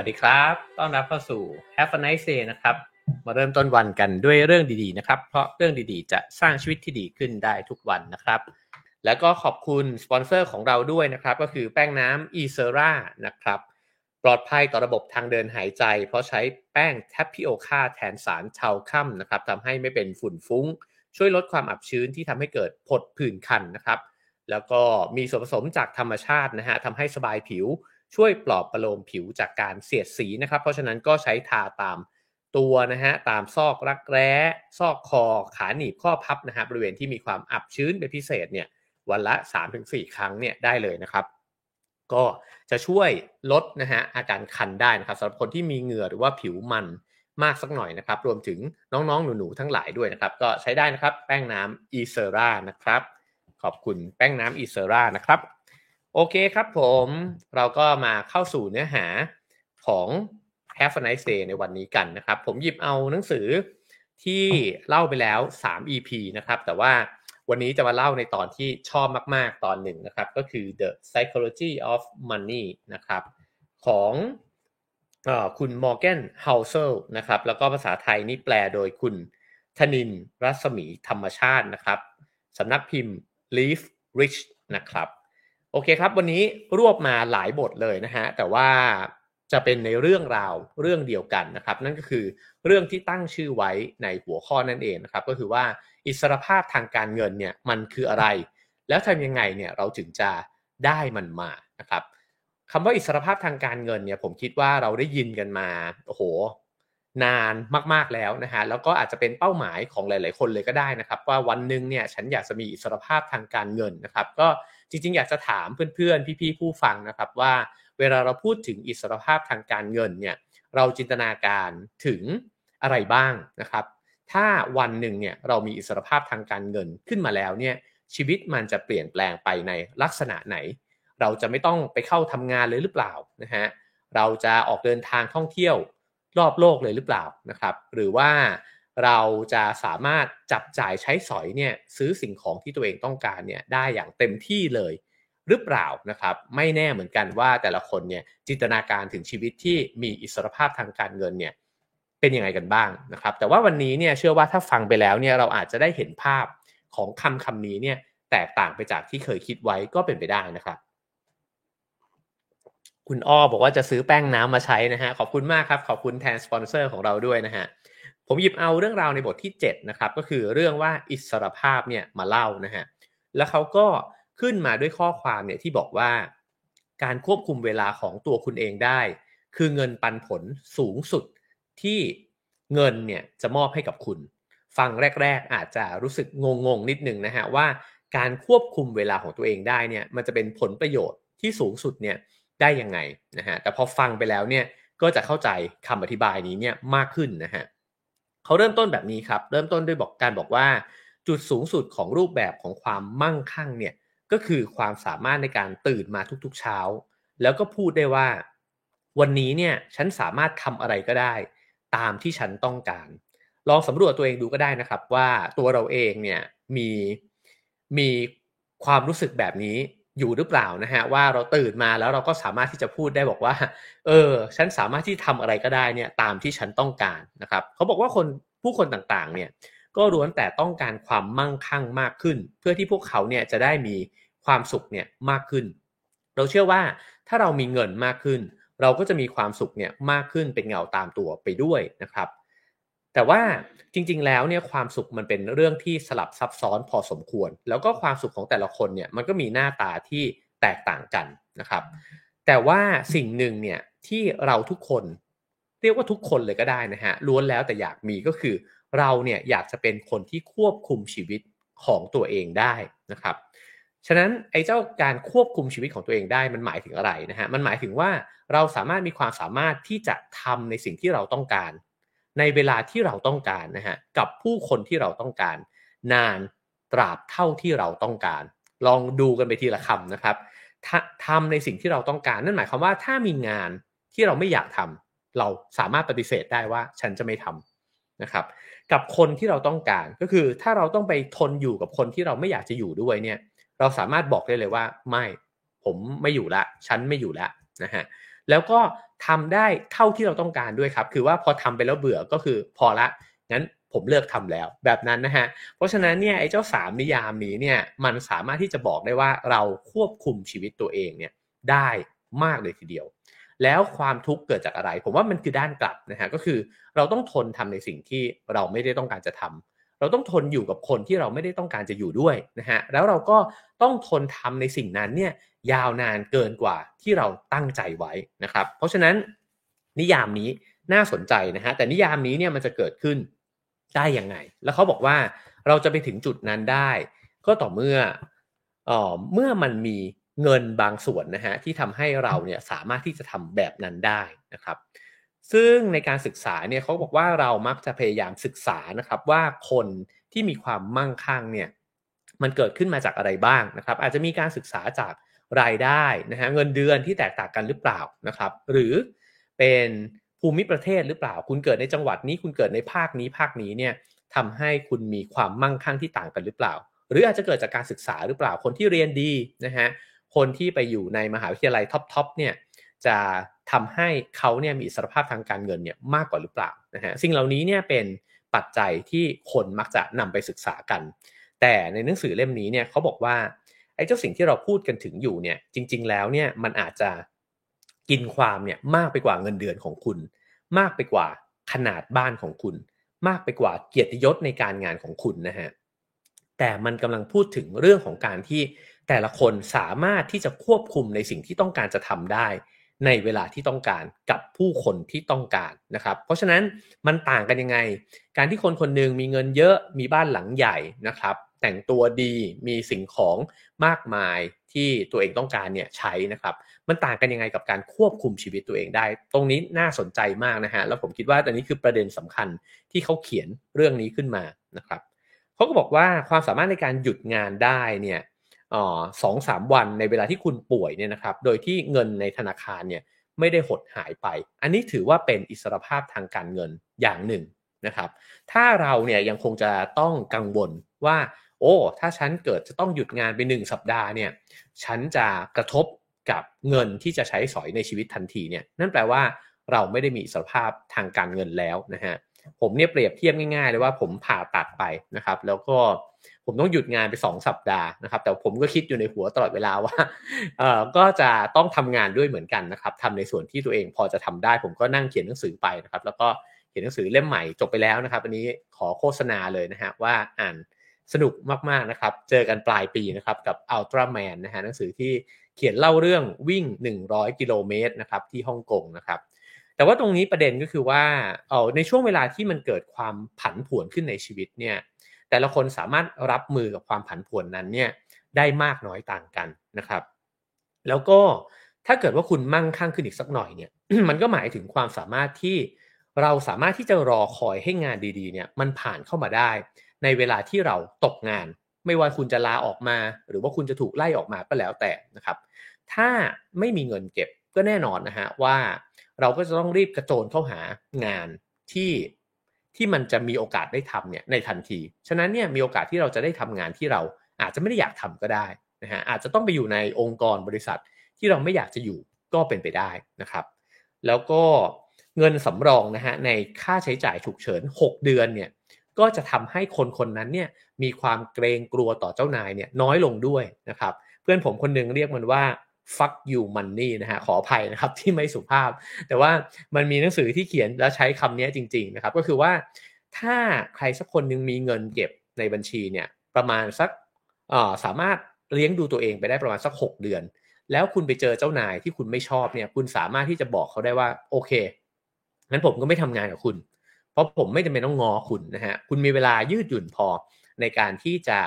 สวัสดีครับ ต้อนรับเข้าสู่ Have a nice day นะครับ มาเริ่มต้นวันกันด้วยเรื่องดีๆนะครับ เพราะเรื่องดีๆ จะสร้างชีวิตที่ดีขึ้นได้ทุกวันนะครับ แล้วก็ขอบคุณสปอนเซอร์ของเราด้วยนะครับ ก็คือแป้งน้ำ e s e r a นะครับ ปลอดภัยต่อระบบทางเดินหายใจ เพราะใช้แป้ง tapioca แทนสารเทาค่ำนะครับทำให้ไม่เป็นฝุ่นฟุ้ง ช่วยลดความอับชื้นที่ทำให้เกิดผดผื่นคันนะครับ แล้วก็มีส่วนผสมจากธรรมชาตินะฮะทำให้สบายผิว ช่วยปลอบประโลมผิวจากการเสียดสีนะครับ เพราะฉะนั้นก็ใช้ทาตามตัวนะฮะตามซอกรักแร้ซอกคอขาหนีบข้อพับนะฮะบริเวณที่มีความอับชื้นเป็นพิเศษเนี่ยวันละ 3-4 ครั้งเนี่ยได้เลยนะครับ ก็จะช่วยลดนะฮะอาการคันได้นะครับสำหรับคนที่มีเหงื่อหรือว่าผิวมันมากสักหน่อยนะครับ รวมถึงน้องๆ หนู ๆ ทั้งหลายด้วยนะครับ ก็ใช้ได้นะครับ แป้งน้ำอีเซรานะครับ ขอบคุณแป้งน้ำอีเซรานะครับ โอเคครับผมเราก็มาเข้าสู่เนื้อหาของ Have a nice day ในวันนี้กันนะครับ ผมหยิบเอาหนังสือที่เล่าไปแล้ว 3 EP นะครับ แต่ว่าวันนี้จะมาเล่าในตอนที่ชอบมาก ๆ ตอนหนึ่งนะครับ ก็คือ The Psychology of Money นะครับ ของอคุณมอร์แกนเฮาเซลนะครับ แล้วก็ภาษาไทยนี่แปลโดยคุณธนินรัศมีธรรมชาตินะครับสำนักพิมพ์ Leaf Rich นะครับ โอเคครับ วันนี้รวบมาหลายบทเลยนะฮะ แต่ว่าจะเป็นในเรื่องราวเรื่องเดียวกันนะครับ นั่นก็คือเรื่องที่ตั้งชื่อไว้ในหัวข้อนั่นเองนะครับ ก็คือว่าอิสรภาพทางการเงินเนี่ยมันคืออะไร แล้วทำยังไงเนี่ยเราถึงจะได้มันมานะครับคำว่าอิสรภาพทางการเงินเนี่ยผมคิดว่าเราได้ยินกันมาโอ้โหนานมากๆแล้วนะฮะแล้วก็อาจจะเป็นเป้าหมายของหลาย ๆ คนเลยก็ได้นะครับ ว่าวันหนึ่งเนี่ยฉันอยากจะมีอิสรภาพทางการเงินนะครับ ก็ จริงๆ อยากจะถามเพื่อนๆ พี่ๆ ผู้ฟังนะครับว่าเวลาเราพูดถึงอิสรภาพทางการเงินเนี่ยเราจินตนาการถึงอะไรบ้างนะครับ ถ้าวันหนึ่งเนี่ยเรามีอิสรภาพทางการเงินขึ้นมาแล้วเนี่ยชีวิตมันจะเปลี่ยนแปลงไปในลักษณะไหน เราจะไม่ต้องไปเข้าทำงานเลยหรือเปล่านะฮะเราจะออกเดินทางท่องเที่ยวรอบโลกเลยหรือเปล่านะครับ หรือว่า เราจะสามารถจับจ่ายใช้สอยเนี่ยซื้อสิ่งของที่ตัวเองต้องการเนี่ยได้อย่างเต็มที่เลยหรือเปล่านะครับ ไม่แน่เหมือนกันว่าแต่ละคนเนี่ยจินตนาการถึงชีวิตที่มีอิสรภาพทางการเงินเนี่ยเป็นยังไงกันบ้างนะครับ แต่ว่าวันนี้เนี่ยเชื่อว่าถ้าฟังไปแล้วเนี่ยเราอาจจะได้เห็นภาพของคำคำนี้เนี่ยแตกต่างไปจากที่เคยคิดไว้ก็เป็นไปได้นะครับ คุณอ้อบอกว่าจะซื้อแป้งน้ำมาใช้นะฮะขอบคุณมากครับ ขอบคุณแทนสปอนเซอร์ของเราด้วยนะฮะ ผมหยิบเอาเรื่องราวในบทที่7นะครับก็คือเรื่องว่าอิสรภาพเนี่ยมาเล่านะฮะแล้วเขาก็ขึ้นมาด้วยข้อความเนี่ยที่บอกว่า การควบคุมเวลาของตัวคุณเองได้ คือเงินปันผลสูงสุดที่เงินเนี่ยจะมอบให้กับคุณ ฟังแรก ๆ อาจจะรู้สึกงงๆนิดนึงนะฮะว่าการควบคุมเวลาของตัวเองได้เนี่ยมันจะเป็นผลประโยชน์ที่สูงสุดเนี่ยได้ยังไงนะฮะแต่พอฟังไปแล้วเนี่ยก็จะเข้าใจคำอธิบายนี้เนี่ยมากขึ้นนะฮะ เขาเริ่มต้นแบบนี้ครับ เริ่มต้นด้วยบอกการบอกว่า จุดสูงสุดของรูปแบบของความมั่งคั่งเนี่ยก็คือความสามารถในการตื่นมาทุกๆเช้า แล้วก็พูดได้ว่า วันนี้เนี่ยฉันสามารถทำอะไรก็ได้ ตามที่ฉันต้องการ ลองสำรวจตัวเองดูก็ได้นะครับว่าตัวเราเองเนี่ยมีมีความรู้สึกแบบนี้ อยู่หรือเปล่านะฮะว่าเราตื่นมาแล้วเราก็สามารถที่จะพูดได้บอกว่า เออ ฉันสามารถที่ทำอะไรก็ได้เนี่ยตามที่ฉันต้องการนะครับเขาบอกว่าคนผู้คนต่างๆ เนี่ยก็ล้วนแต่ต้องการความมั่งคั่งมากขึ้น เพื่อที่พวกเขาเนี่ยจะได้มีความสุขเนี่ยมากขึ้น เราเชื่อว่าถ้าเรามีเงินมากขึ้น เราก็จะมีความสุขเนี่ยมากขึ้นเป็นเงาตามตัวไปด้วยนะครับ แต่ว่าจริง ๆ แล้วเนี่ยความสุขมันเป็นเรื่องที่สลับซับซ้อนพอสมควร แล้วก็ความสุขของแต่ละคนเนี่ยมันก็มีหน้าตาที่แตกต่างกันนะครับ แต่ว่าสิ่งหนึ่งเนี่ยที่เราทุกคนเรียกว่าทุกคนเลยก็ได้นะฮะล้วนแล้วแต่อยากมีก็คือ เราเนี่ยอยากจะเป็นคนที่ควบคุมชีวิตของตัวเองได้นะครับฉะนั้นไอ้เจ้าการควบคุมชีวิตของตัวเองได้มันหมายถึงอะไรนะฮะมันหมายถึงว่าเราสามารถมีความสามารถที่จะทำในสิ่งที่เราต้องการ ในเวลาที่เราต้องการนะฮะกับผู้คนที่เราต้องการ นานตราบเท่าที่เราต้องการ ลองดูกันไปทีละคำนะครับทำในสิ่งที่เราต้องการ นั่นหมายความว่าถ้ามีงานที่เราไม่อยากทำเราสามารถปฏิเสธได้ว่าฉันจะไม่ทำนะครับ กับคนที่เราต้องการก็คือถ้าเราต้องไปทนอยู่กับคนที่เราไม่อยากจะอยู่ด้วยเนี่ย เราสามารถบอกได้เลยว่าไม่ผมไม่อยู่ละ ฉันไม่อยู่ละนะฮะแล้วก็ ทำได้เท่าที่เราต้องการด้วยครับ คือว่าพอทำไปแล้วเบื่อก็คือพอละ งั้นผมเลิกทำแล้วแบบนั้นนะฮะ เพราะฉะนั้นเนี่ยไอ้เจ้าสามนิยามนี้เนี่ยมันสามารถที่จะบอกได้ว่าเราควบคุมชีวิตตัวเองเนี่ยได้มากเลยทีเดียว แล้วความทุกข์เกิดจากอะไร ผมว่ามันคือด้านกลับนะฮะก็คือเราต้องทนทำในสิ่งที่เราไม่ได้ต้องการจะทำเราต้องทนอยู่กับคนที่เราไม่ได้ต้องการจะอยู่ด้วยนะฮะแล้วเราก็ต้องทนทำในสิ่งนั้นเนี่ย ยาวนานเกินกว่าที่เราตั้งใจไว้นะครับ เพราะฉะนั้นนิยามนี้น่าสนใจนะฮะแต่นิยามนี้เนี่ยมันจะเกิดขึ้นได้ยังไง แล้วเขาบอกว่าเราจะไปถึงจุดนั้นได้ ก็ต่อเมื่อเอ่อเมื่อมันมีเงินบางส่วนนะฮะที่ทำให้เราเนี่ยสามารถที่จะทำแบบนั้นได้นะครับ ซึ่งในการศึกษาเนี่ยเขาบอกว่าเรามักจะพยายามศึกษานะครับว่าคนที่มีความมั่งคั่งเนี่ยมันเกิดขึ้นมาจากอะไรบ้างนะครับ อาจจะมีการศึกษาจาก รายได้นะฮะเงินเดือนที่แตกต่างกันหรือเปล่านะครับ หรือเป็นภูมิประเทศหรือเปล่า คุณเกิดในจังหวัดนี้คุณเกิดในภาคนี้ภาคนี้เนี่ยทำให้คุณมีความมั่งคั่งที่ต่างกันหรือเปล่า หรืออาจจะเกิดจากการศึกษาหรือเปล่าคนที่เรียนดีนะฮะคนที่ไปอยู่ในมหาวิทยาลัยท็อปๆเนี่ยจะทำให้เขาเนี่ยมีอิสรภาพทางการเงินเนี่ยมากกว่าหรือเปล่านะฮะสิ่งเหล่านี้เนี่ยเป็นปัจจัยที่คนมักจะนำไปศึกษากัน แต่ในหนังสือเล่มนี้เนี่ยเขาบอกว่า อ้เจ้าสิ่งที่เราพูดกันถึงอยู่เนี่ยจริง ๆ แล้วเนี่ยมันอาจจะกินความเนี่ยมากไปกว่าเงินเดือนของคุณ มากไปกว่าขนาดบ้านของคุณ มากไปกว่าเกียรติยศในการงานของคุณนะฮะแต่มันกำลังพูดถึงเรื่องของการที่แต่ละคนสามารถที่จะควบคุมในสิ่งที่ต้องการจะทำได้ ในเวลาที่ต้องการกับผู้คนที่ต้องการนะครับ เพราะฉะนั้นมันต่างกันยังไง การที่คนคนหนึ่งมีเงินเยอะมีบ้านหลังใหญ่นะครับ แต่งตัวดีมีสิ่งของมากมายที่ตัวเองต้องการเนี่ยใช้นะครับ มันต่างกันยังไงกับการควบคุมชีวิตตัวเองได้ ตรงนี้น่าสนใจมากนะฮะแล้วผมคิดว่าตอนนี้คือประเด็นสำคัญที่เขาเขียนเรื่องนี้ขึ้นมานะครับเขาก็บอกว่าความสามารถในการหยุดงานได้เนี่ยสองสามวันในเวลาที่คุณป่วยเนี่ยนะครับ โดยที่เงินในธนาคารเนี่ยไม่ได้หดหายไป อันนี้ถือว่าเป็นอิสรภาพทางการเงินอย่างหนึ่งนะครับ ถ้าเราเนี่ยยังคงจะต้องกังวลว่า โอ้ ถ้าฉันเกิดจะต้องหยุดงานไปหนึ่งสัปดาห์เนี่ยฉันจะกระทบกับเงินที่จะใช้สอยในชีวิตทันทีเนี่ยนั่นแปลว่าเราไม่ได้มีสภาพทางการเงินแล้วนะฮะผมเนี่ยเปรียบเทียบง่ายๆเลยว่าผมผ่าตัดไปนะครับ แล้วก็ผมต้องหยุดงานไป 2 สัปดาห์นะครับ แต่ผมก็คิดอยู่ในหัวตลอดเวลาว่าเอ่อก็จะต้องทำงานด้วยเหมือนกันนะครับทำในส่วนที่ตัวเองพอจะทำได้ ผมก็นั่งเขียนหนังสือไปนะครับ แล้วก็เขียนหนังสือเล่มใหม่จบไปแล้วนะครับ อันนี้ขอโฆษณาเลยนะฮะว่าอ่าน สนุกมากๆนะครับ เจอกันปลายปีนะครับกับ Ultraman นะฮะหนังสือที่เขียนเล่าเรื่องวิ่ง 100 กิโลเมตรนะครับที่ฮ่องกงนะครับแต่ว่าตรงนี้ประเด็นก็คือว่าเออในช่วงเวลาที่มันเกิดความผันผวนขึ้นในชีวิตเนี่ยแต่ละคนสามารถรับมือกับความผันผวนนั้นเนี่ยได้มากน้อยต่างกันนะครับ แล้วก็ถ้าเกิดว่าคุณมั่งคั่งขึ้นอีกสักหน่อยเนี่ยมันก็หมายถึงความสามารถที่เราสามารถที่จะรอคอยให้งานดีๆเนี่ยมันผ่านเข้ามาได้ ในเวลาที่เราตกงาน ไม่ว่าคุณจะลาออกมา หรือว่าคุณจะถูกไล่ออกมาก็แล้วแต่นะครับ ถ้าไม่มีเงินเก็บก็แน่นอนนะฮะว่าเราก็จะต้องรีบกระโจนเข้าหางานที่ที่มันจะมีโอกาสได้ทำเนี่ยในทันที ฉะนั้นเนี่ยมีโอกาสที่เราจะได้ทำงานที่เราอาจจะไม่ได้อยากทำก็ได้นะฮะอาจจะต้องไปอยู่ในองค์กรบริษัทที่เราไม่อยากจะอยู่ก็เป็นไปได้นะครับ แล้วก็เงินสำรองนะฮะในค่าใช้จ่ายฉุกเฉิน 6 เดือนเนี่ย ก็จะทำให้คนคนนั้นเนี่ยมีความเกรงกลัวต่อเจ้านายเนี่ยน้อยลงด้วยนะครับ เพื่อนผมคนหนึ่งเรียกมันว่า fuck you money นะฮะขออภัยนะครับที่ไม่สุภาพ แต่ว่ามันมีหนังสือที่เขียนแล้วใช้คำนี้จริงๆนะครับก็คือว่าถ้าใครสักคนหนึ่งมีเงินเก็บในบัญชีเนี่ยประมาณสักสามารถเลี้ยงดูตัวเองไปได้ประมาณสัก 6 เดือน แล้วคุณไปเจอเจ้านายที่คุณไม่ชอบเนี่ยคุณสามารถที่จะบอกเขาได้ว่าโอเคงั้นผมก็ไม่ทำงานกับคุณ เพราะผมไม่จำเป็นต้องงอคุณนะฮะคุณมีเวลายืดหยุ่นพอในการที่จะ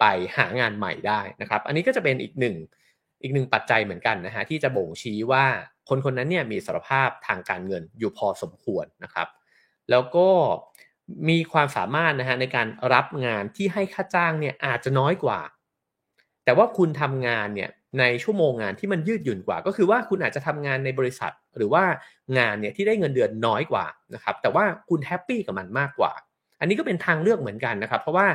ไปหางานใหม่ได้นะครับ อันนี้ก็จะเป็นอีกหนึ่งอีกหนึ่งปัจจัยเหมือนกันนะฮะที่จะบ่งชี้ว่าคนคนนั้นเนี่ยมีสารภาพทางการเงินอยู่พอสมควรนะครับ แล้วก็มีความสามารถนะฮะในการรับงานที่ให้ค่าจ้างเนี่ยอาจจะน้อยกว่า แต่ว่าคุณทำงานเนี่ย ในชั่วโมงงานที่มันยืดหยุ่นกว่า ก็คือว่าคุณอาจจะทำงานในบริษัท หรือว่างานเนี่ยที่ได้เงินเดือนน้อยกว่านะครับแต่ว่าคุณแฮปปี้กับมันมากกว่า อันนี้ก็เป็นทางเลือกเหมือนกันนะครับ เพราะว่า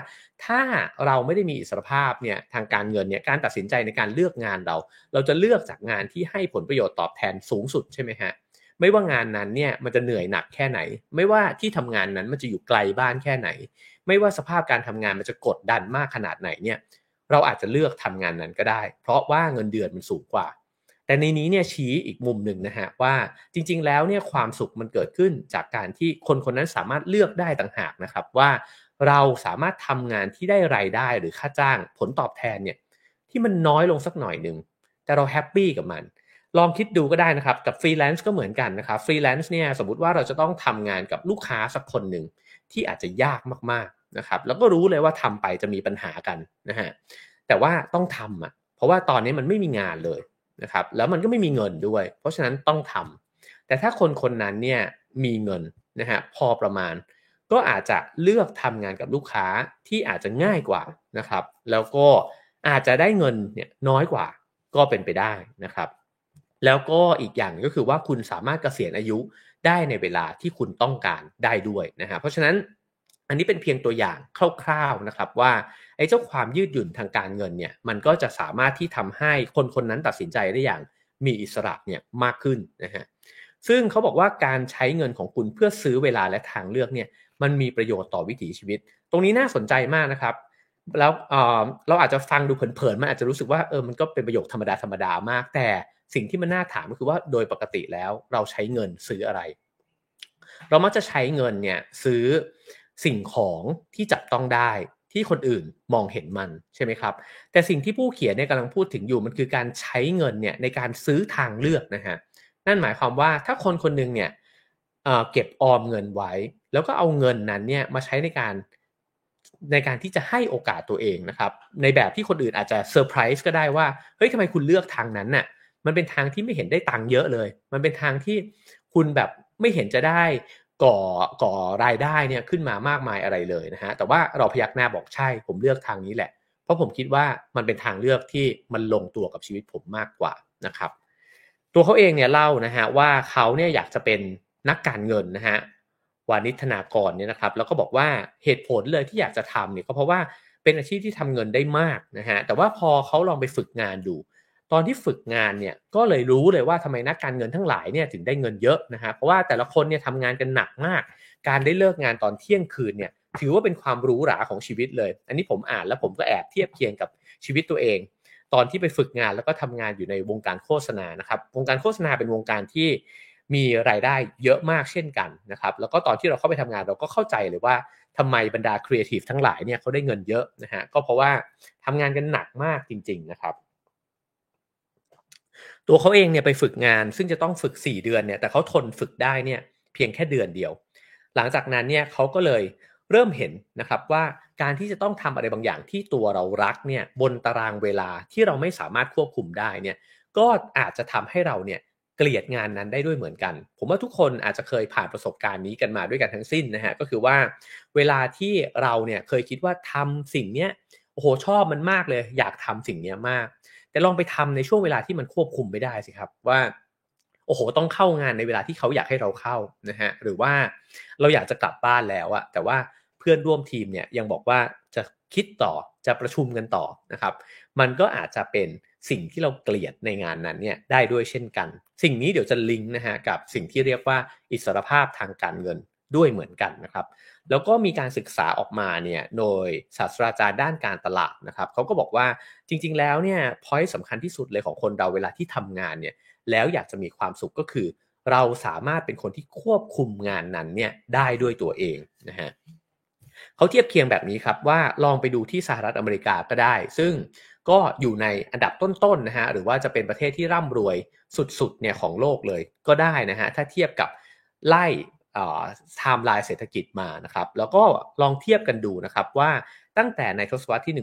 ถ้าเราไม่ได้มีอิสรภาพเนี่ยทางการเงินเนี่ยการตัดสินใจในการเลือกงานเรา เราจะเลือกจากงานที่ให้ผลประโยชน์ตอบแทนสูงสุดใช่ไหมฮะไม่ว่างานนั้นเนี่ยมันจะเหนื่อยหนักแค่ไหน ไม่ว่าที่ทำงานนั้นมันจะอยู่ไกลบ้านแค่ไหน ไม่ว่าสภาพการทำงานมันจะกดดันมากขนาดไหนเนี่ย เราอาจจะเลือกทำงานนั้นก็ได้ เพราะว่าเงินเดือนมันสูงกว่า แต่ในนี้เนี่ยชี้อีกมุมหนึ่งนะฮะว่าจริง ๆ แล้วเนี่ยความสุขมันเกิดขึ้นจากการที่คนคนนั้นสามารถเลือกได้ต่างหากนะครับว่าเราสามารถทำงานที่ได้รายได้หรือค่าจ้างผลตอบแทนเนี่ยที่มันน้อยลงสักหน่อยหนึ่งแต่เรา happy กับมัน ลองคิดดูก็ได้นะครับ กับฟรีแลนซ์ก็เหมือนกันนะครับฟรีแลนซ์เนี่ยสมมติว่าเราจะต้องทำงานกับลูกค้าสักคนหนึ่งที่อาจจะยากมาก นะครับแล้วก็รู้เลยว่าทำไปจะมีปัญหากันนะฮะแต่ว่าต้องทำอะเพราะว่าตอนนี้มันไม่มีงานเลยนะครับแล้วมันก็ไม่มีเงินด้วย เพราะฉะนั้นต้องทำแต่ถ้าคนคนนั้นเนี่ยมีเงินนะฮะพอประมาณ ก็อาจจะเลือกทำงานกับลูกค้าที่อาจจะง่ายกว่านะครับ แล้วก็อาจจะได้เงินเนี่ยน้อยกว่าก็เป็นไปได้นะครับ แล้วก็อีกอย่างก็คือว่าคุณสามารถเกษียณอายุได้ในเวลาที่คุณต้องการได้ด้วยนะฮะเพราะฉะนั้น อันนี้เป็นเพียงตัวอย่างคร่าวๆนะครับว่าไอ้เจ้าความยืดหยุ่นทางการเงินเนี่ยมันก็จะสามารถที่ทำให้คนคนนั้นตัดสินใจได้อย่างมีอิสระเนี่ยมากขึ้นนะฮะซึ่งเขาบอกว่าการใช้เงินของคุณเพื่อซื้อเวลาและทางเลือกเนี่ยมันมีประโยชน์ต่อวิถีชีวิต ตรงนี้น่าสนใจมากนะครับ แล้วเราอาจจะฟังดูเผินๆมันอาจจะรู้สึกว่าเออมันก็เป็นประโยคธรรมดาธรรมดามาก แต่สิ่งที่มันน่าถามก็คือว่าโดยปกติแล้วเราใช้เงินซื้ออะไร เรามักจะใช้เงินเนี่ยซื้อ สิ่งของที่จับต้องได้ที่คนอื่นมองเห็นมันใช่ไหมครับ แต่สิ่งที่ผู้เขียนเนี่ยกำลังพูดถึงอยู่มันคือการใช้เงินเนี่ยในการซื้อทางเลือกนะฮะนั่นหมายความว่าถ้าคนคนหนึ่งเนี่ยเก็บออมเงินไว้ แล้วก็เอาเงินนั้นเนี่ยมาใช้ในการในการที่จะให้โอกาสตัวเองนะครับในแบบที่คนอื่นอาจจะเซอร์ไพรส์ก็ได้ว่าเฮ้ยทำไมคุณเลือกทางนั้นน่ะมันเป็นทางที่ไม่เห็นได้ตังค์เยอะเลย มันเป็นทางที่คุณแบบไม่เห็นจะได้ ก่อก่อรายได้เนี่ยขึ้นมามากมายอะไรเลยนะฮะแต่ว่าเราพยักหน้าบอกใช่ ผมเลือกทางนี้แหละ เพราะผมคิดว่ามันเป็นทางเลือกที่มันลงตัวกับชีวิตผมมากกว่านะครับ ตัวเขาเองเนี่ยเล่านะฮะว่าเขาเนี่ยอยากจะเป็นนักการเงินนะฮะวานิธนากรเนี่ยนะครับ แล้วก็บอกว่าเหตุผลเลยที่อยากจะทำเนี่ยก็เพราะว่าเป็นอาชีพที่ทำเงินได้มากนะฮะแต่ว่าพอเขาลองไปฝึกงานดู ตอนที่ฝึกงานเนี่ยก็เลยรู้เลยว่าทำไมนักการเงินทั้งหลายเนี่ยถึงได้เงินเยอะนะฮะเพราะว่าแต่ละคนเนี่ยทำงานกันหนักมาก การได้เลิกงานตอนเที่ยงคืนเนี่ยถือว่าเป็นความรู้หราของชีวิตเลย อันนี้ผมอ่านแล้วผมก็แอบเทียบเคียงกับชีวิตตัวเอง ตอนที่ไปฝึกงานแล้วก็ทำงานอยู่ในวงการโฆษณานะครับวงการโฆษณาเป็นวงการที่มีรายได้เยอะมากเช่นกันนะครับแล้วก็ตอนที่เราเข้าไปทำงานเราก็เข้าใจเลยว่าทำไมบรรดาครีเอทีฟทั้งหลายเนี่ยเขาได้เงินเยอะนะฮะก็เพราะว่าทำงานกันหนักมากจริง ๆนะครับ ตัวเขาเองเนี่ยไปฝึกงาน ซึ่งจะต้องฝึก 4 เดือนเนี่ยแต่เขาทนฝึกได้เนี่ยเพียงแค่เดือนเดียว หลังจากนั้นเนี่ยเขาก็เลยเริ่มเห็นนะครับว่าการที่จะต้องทำอะไรบางอย่างที่ตัวเรารักเนี่ยบนตารางเวลาที่เราไม่สามารถควบคุมได้เนี่ยก็อาจจะทำให้เราเนี่ยเกลียดงานนั้นได้ด้วยเหมือนกัน ผมว่าทุกคนอาจจะเคยผ่านประสบการณ์นี้กันมาด้วยกันทั้งสิ้นนะฮะก็คือว่าเวลาที่เราเนี่ยเคยคิดว่าทำสิ่งเนี้ยโอ้โหชอบมันมากเลย อยากทำสิ่งเนี้ยมาก แต่ลองไปทำในช่วงเวลาที่มันควบคุมไม่ได้สิครับว่าโอ้โหต้องเข้างานในเวลาที่เขาอยากให้เราเข้านะฮะหรือว่าเราอยากจะกลับบ้านแล้วอะแต่ว่าเพื่อนร่วมทีมเนี่ยยังบอกว่าจะคิดต่อจะประชุมกันต่อนะครับ มันก็อาจจะเป็นสิ่งที่เราเกลียดในงานนั้นเนี่ยได้ด้วยเช่นกัน สิ่งนี้เดี๋ยวจะลิงก์นะฮะกับสิ่งที่เรียกว่าอิสรภาพทางการเงิน ด้วยเหมือนกันนะครับ แล้วก็มีการศึกษาออกมาเนี่ยโดยศาสตราจารย์ด้านการตลาดนะครับเขาก็บอกว่าจริง ๆ แล้วเนี่ยพอยต์สำคัญที่สุดเลยของคนเราเวลาที่ทำงานเนี่ยแล้วอยากจะมีความสุขก็คือ เราสามารถเป็นคนที่ควบคุมงานนั้นเนี่ยได้ด้วยตัวเองนะฮะเขาเทียบเคียงแบบนี้ครับว่าลองไปดูที่สหรัฐอเมริกาก็ได้ ซึ่งก็อยู่ในอันดับต้นๆนนะฮะหรือว่าจะเป็นประเทศที่ร่ำรวยสุดๆเนี่ยของโลกเลยก็ได้นะฮะถ้าเทียบกับไล่ ไทม์ไลน์เศรษฐกิจมานะครับ แล้วก็ลองเทียบกันดูนะครับว่าตั้งแต่ในทศวรรษที่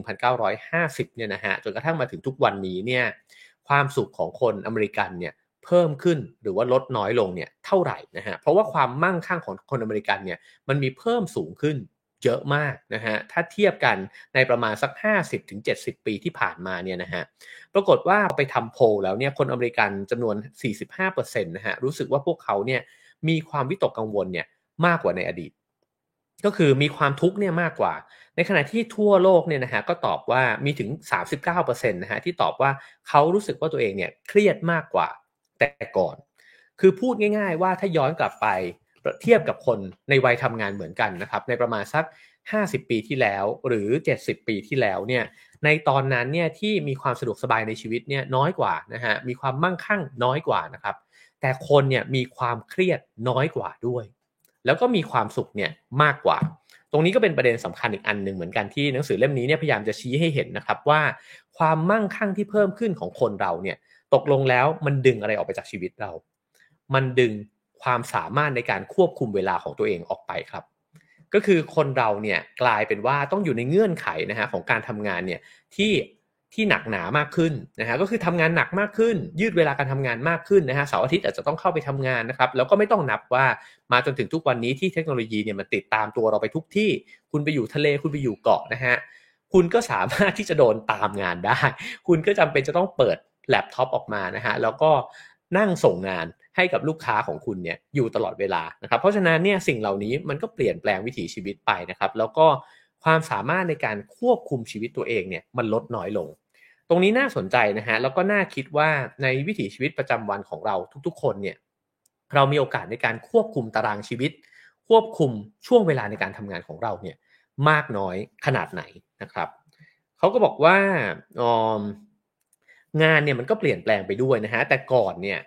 1950 เนี่ยนะฮะจนกระทั่งมาถึงทุกวันนี้เนี่ยความสุขของคนอเมริกันเนี่ยเพิ่มขึ้นหรือว่าลดน้อยลงเนี่ยเท่าไหร่นะฮะเพราะว่าความมั่งคั่งของคนอเมริกันเนี่ยมันมีเพิ่มสูงขึ้นเยอะมากนะฮะถ้าเทียบกันในประมาณสัก 50-70 ปีที่ผ่านมาเนี่ยนะฮะปรากฏว่าไปทำโพลแล้วเนี่ยคนอเมริกันจำนวน 45%นะฮะรู้สึกว่าพวกเขาเนี่ย มีความวิตกกังวลเนี่ยมากกว่าในอดีต ก็คือมีความทุกข์เนี่ยมากกว่า ในขณะที่ทั่วโลกเนี่ยนะฮะก็ตอบว่ามีถึง 39%นะฮะที่ตอบว่าเขารู้สึกว่าตัวเองเนี่ยเครียดมากกว่าแต่ก่อน คือพูดง่าย ๆ ว่าถ้าย้อนกลับไปเทียบกับคนในวัยทำงานเหมือนกันนะครับในประมาณสัก 50 ปีที่แล้วหรือ 70 ปีที่แล้วเนี่ยในตอนนั้นเนี่ยที่มีความสะดวกสบายในชีวิตเนี่ยน้อยกว่านะฮะมีความมั่งคั่งน้อยกว่านะครับ แต่คนเนี่ยมีความเครียดน้อยกว่าด้วย แล้วก็มีความสุขเนี่ยมากกว่า ตรงนี้ก็เป็นประเด็นสำคัญอีกอันหนึ่งเหมือนกันที่หนังสือเล่มนี้เนี่ยพยายามจะชี้ให้เห็นนะครับว่า ความมั่งคั่งที่เพิ่มขึ้นของคนเราเนี่ยตกลงแล้วมันดึงอะไรออกไปจากชีวิตเรา มันดึงความสามารถในการควบคุมเวลาของตัวเองออกไปครับ ก็คือคนเราเนี่ยกลายเป็นว่าต้องอยู่ในเงื่อนไขนะฮะของการทำงานเนี่ยที่ ที่หนักหนามากขึ้นนะฮะก็คือทำงานหนักมากขึ้น ยืดเวลาการทำงานมากขึ้นนะฮะเสาร์อาทิตย์อาจจะต้องเข้าไปทำงานนะครับแล้วก็ไม่ต้องนับว่ามาจนถึงทุกวันนี้ที่เทคโนโลยีเนี่ยมันติดตามตัวเราไปทุกที่ คุณไปอยู่ทะเลคุณไปอยู่เกาะนะฮะคุณก็สามารถที่จะโดนตามงานได้ คุณก็จำเป็นจะต้องเปิดแล็ปท็อปออกมานะฮะแล้วก็นั่งส่งงานให้กับลูกค้าของคุณเนี่ยอยู่ตลอดเวลานะครับเพราะฉะนั้นเนี่ยสิ่งเหล่านี้มันก็เปลี่ยนแปลงวิถีชีวิตไปนะครับ แล้วก็ ความสามารถในการควบคุมชีวิตตัวเองเนี่ยมันลดน้อยลง ตรงนี้น่าสนใจนะฮะแล้วก็น่าคิดว่าในวิถีชีวิตประจำวันของเราทุกๆ คนเนี่ยเรามีโอกาสในการควบคุมตารางชีวิต ควบคุมช่วงเวลาในการทำงานของเราเนี่ยมากน้อยขนาดไหนนะครับเขาก็บอกว่างานเนี่ยมันก็เปลี่ยนแปลงไปด้วยนะฮะแต่ก่อนเนี่ย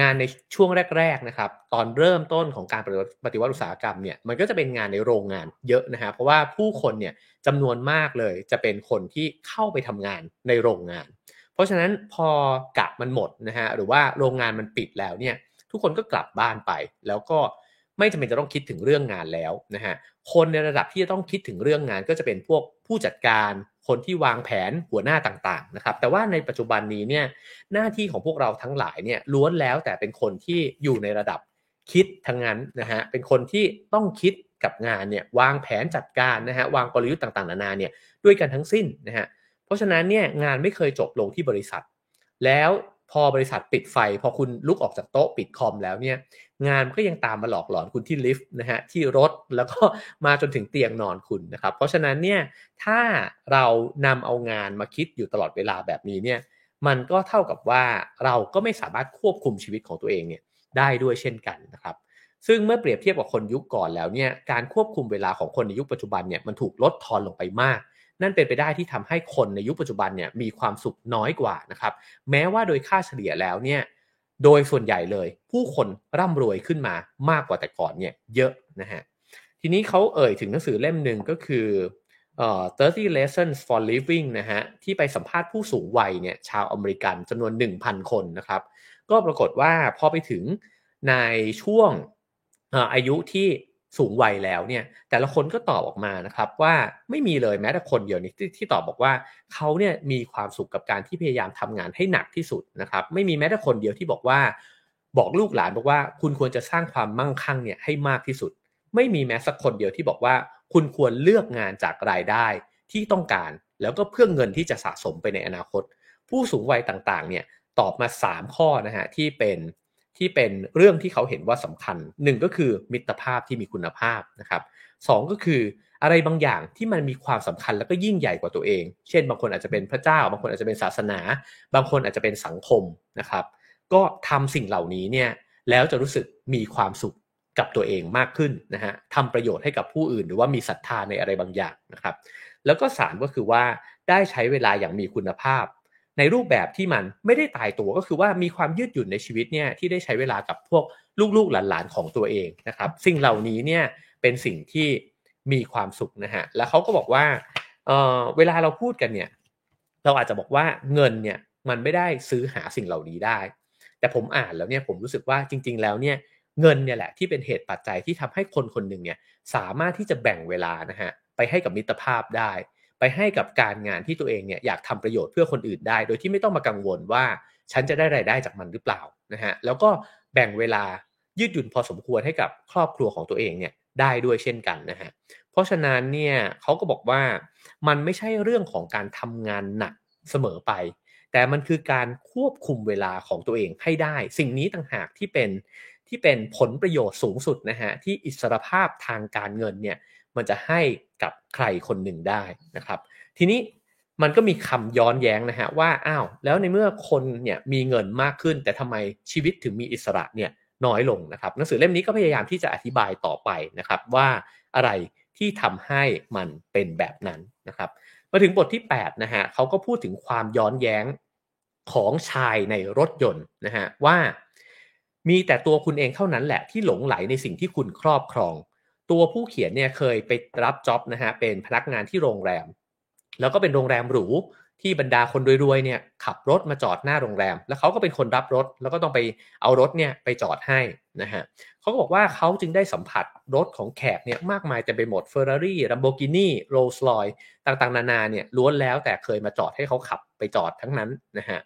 งานในช่วงแรก ๆนะครับ ตอนเริ่มต้นของการปฏิวัติอุตสาหกรรมเนี่ยมันก็จะเป็นงานในโรงงานเยอะนะฮะเพราะว่าผู้คนเนี่ยจำนวนมากเลยจะเป็นคนที่เข้าไปทำงานในโรงงาน เพราะฉะนั้นพอกะมันหมดนะฮะหรือว่าโรงงานมันปิดแล้วเนี่ยทุกคนก็กลับบ้านไป แล้วก็ไม่จำเป็นจะต้องคิดถึงเรื่องงานแล้วนะฮะคนในระดับที่จะต้องคิดถึงเรื่องงานก็จะเป็นพวกผู้จัดการ คนที่วางแผนหัวหน้าต่างๆนะครับ แต่ว่าในปัจจุบันนี้เนี่ยหน้าที่ของพวกเราทั้งหลายเนี่ยล้วนแล้วแต่เป็นคนที่อยู่ในระดับคิดทั้งนั้นนะฮะเป็นคนที่ต้องคิดกับงานเนี่ยวางแผนจัดการนะฮะวางกลยุทธ์ต่างๆนานาเนี่ยด้วยกันทั้งสิ้นนะฮะเพราะฉะนั้นเนี่ยงานไม่เคยจบลงที่บริษัท แล้ว พอบริษัทปิดไฟ พอคุณลุกออกจากโต๊ะปิดคอมแล้วเนี่ยงานก็ยังตามมาหลอกหลอนคุณที่ลิฟต์นะฮะที่รถแล้วก็มาจนถึงเตียงนอนคุณนะครับเพราะฉะนั้นเนี่ยถ้าเรานำเอางานมาคิดอยู่ตลอดเวลาแบบนี้เนี่ยมันก็เท่ากับว่าเราก็ไม่สามารถควบคุมชีวิตของตัวเองเนี่ยได้ด้วยเช่นกันนะครับซึ่งเมื่อเปรียบเทียบกับคนยุคก่อนแล้วเนี่ยการควบคุมเวลาของคนในยุคปัจจุบันเนี่ยมันถูกลดทอนลงไปมาก นั่นเป็นไปได้ที่ทำให้คนในยุคปัจจุบันเนี่ยมีความสุขน้อยกว่านะครับแม้ว่าโดยค่าเฉลี่ยแล้วเนี่ยโดยส่วนใหญ่เลย ผู้คนร่ำรวยขึ้นมามากกว่าแต่ก่อนเนี่ยเยอะนะฮะทีนี้เขาเอ่ยถึงหนังสือเล่มหนึ่งก็คือเอ่อ30 lessons for living นะฮะที่ไปสัมภาษณ์ผู้สูงวัยเนี่ยชาวอเมริกันจำนวน 1,000 คนนะครับก็ปรากฏว่าพอไปถึงในช่วงอายุที่ สูงวัยแล้วเนี่ย แต่ละคนก็ตอบออกมานะครับว่าไม่มีเลยแม้แต่คนเดียวนี่ที่ที่ตอบบอกว่าเขาเนี่ยมีความสุขกับการที่พยายามทำงานให้หนักที่สุดนะครับไม่มีแม้แต่คนเดียวที่บอกว่า บอกลูกหลานบอกว่า คุณควรจะสร้างความมั่งคั่งเนี่ยให้มากที่สุด ไม่มีแม้สักคนเดียวที่บอกว่า คุณควรเลือกงานจากรายได้ที่ต้องการ แล้วก็เพื่อเงินที่จะสะสมไปในอนาคต ผู้สูงวัยต่างๆเนี่ยตอบมา 3 ข้อนะฮะที่เป็น ที่เป็นเรื่องที่เขาเห็นว่าสำคัญหนึ่งก็คือมิตรภาพที่มีคุณภาพนะครับสองก็คืออะไรบางอย่างที่มันมีความสำคัญแล้วก็ยิ่งใหญ่กว่าตัวเอง เช่น บางคนอาจจะเป็นพระเจ้า บางคนอาจจะเป็นศาสนา บางคนอาจจะเป็นสังคมนะครับ ก็ทำสิ่งเหล่านี้เนี่ยแล้วจะรู้สึกมีความสุขกับตัวเองมากขึ้นนะฮะทำประโยชน์ให้กับผู้อื่น หรือว่ามีศรัทธาในอะไรบางอย่างนะครับ แล้วก็สามก็คือว่าได้ใช้เวลาอย่างมีคุณภาพ ในรูปแบบที่มันไม่ได้ตายตัวก็คือว่ามีความยืดหยุ่นในชีวิตเนี่ยที่ได้ใช้เวลากับพวกลูกๆหลานๆของตัวเองนะครับสิ่งเหล่านี้เนี่ยเป็นสิ่งที่มีความสุขนะฮะแล้วเขาก็บอกว่าเออเวลาเราพูดกันเนี่ยเราอาจจะบอกว่าเงินเนี่ยมันไม่ได้ซื้อหาสิ่งเหล่านี้ได้ แต่ผมอ่านแล้วเนี่ยผมรู้สึกว่าจริง ๆ แล้วเนี่ยเงินเนี่ยแหละที่เป็นเหตุปัจจัยที่ทำให้คนคนหนึ่งเนี่ยสามารถที่จะแบ่งเวลานะฮะไปให้กับมิตรภาพได้ ไปให้กับการงานที่ตัวเองเนี่ยอยากทำประโยชน์เพื่อคนอื่นได้ โดยที่ไม่ต้องมากังวลว่าฉันจะได้รายได้จากมันหรือเปล่านะฮะแล้วก็แบ่งเวลายืดหยุ่นพอสมควรให้กับครอบครัวของตัวเองเนี่ยได้ด้วยเช่นกันนะฮะเพราะฉะนั้นเนี่ยเขาก็บอกว่ามันไม่ใช่เรื่องของการทำงานหนักเสมอไป แต่มันคือการควบคุมเวลาของตัวเองให้ได้ สิ่งนี้ต่างหากที่เป็นที่เป็นผลประโยชน์สูงสุดนะฮะที่อิสรภาพทางการเงินเนี่ย มันจะให้กับใครคนหนึ่งได้นะครับ ทีนี้มันก็มีคำย้อนแย้งนะฮะว่าอ้าวแล้วในเมื่อคนเนี่ยมีเงินมากขึ้น แต่ทำไมชีวิตถึงมีอิสระเนี่ยน้อยลงนะครับหนังสือเล่มนี้ก็พยายามที่จะอธิบายต่อไปนะครับว่าอะไรที่ทำให้มันเป็นแบบนั้นนะครับ มาถึงบทที่8นะฮะเขาก็พูดถึงความย้อนแย้งของชายในรถยนต์นะฮะว่ามีแต่ตัวคุณเองเท่านั้นแหละที่หลงไหลในสิ่งที่คุณครอบครอง ตัวผู้เขียนเนี่ยเคยไปรับจ็อบนะฮะเป็นพนักงานที่โรงแรม แล้วก็เป็นโรงแรมหรูที่บรรดาคนรวยๆเนี่ยขับรถมาจอดหน้าโรงแรม แล้วเขาก็เป็นคนรับรถ แล้วก็ต้องไปเอารถเนี่ยไปจอดให้นะฮะเขาก็บอกว่าเขาจึงได้สัมผัสรถของแขกเนี่ยมากมายแต่ไปหมดเฟอร์รารี่ลัมโบกินีโรลส์รอยต่างๆ นานาเนี่ยล้วนแล้วแต่เคยมาจอดให้เขาขับไปจอดทั้งนั้นนะฮะ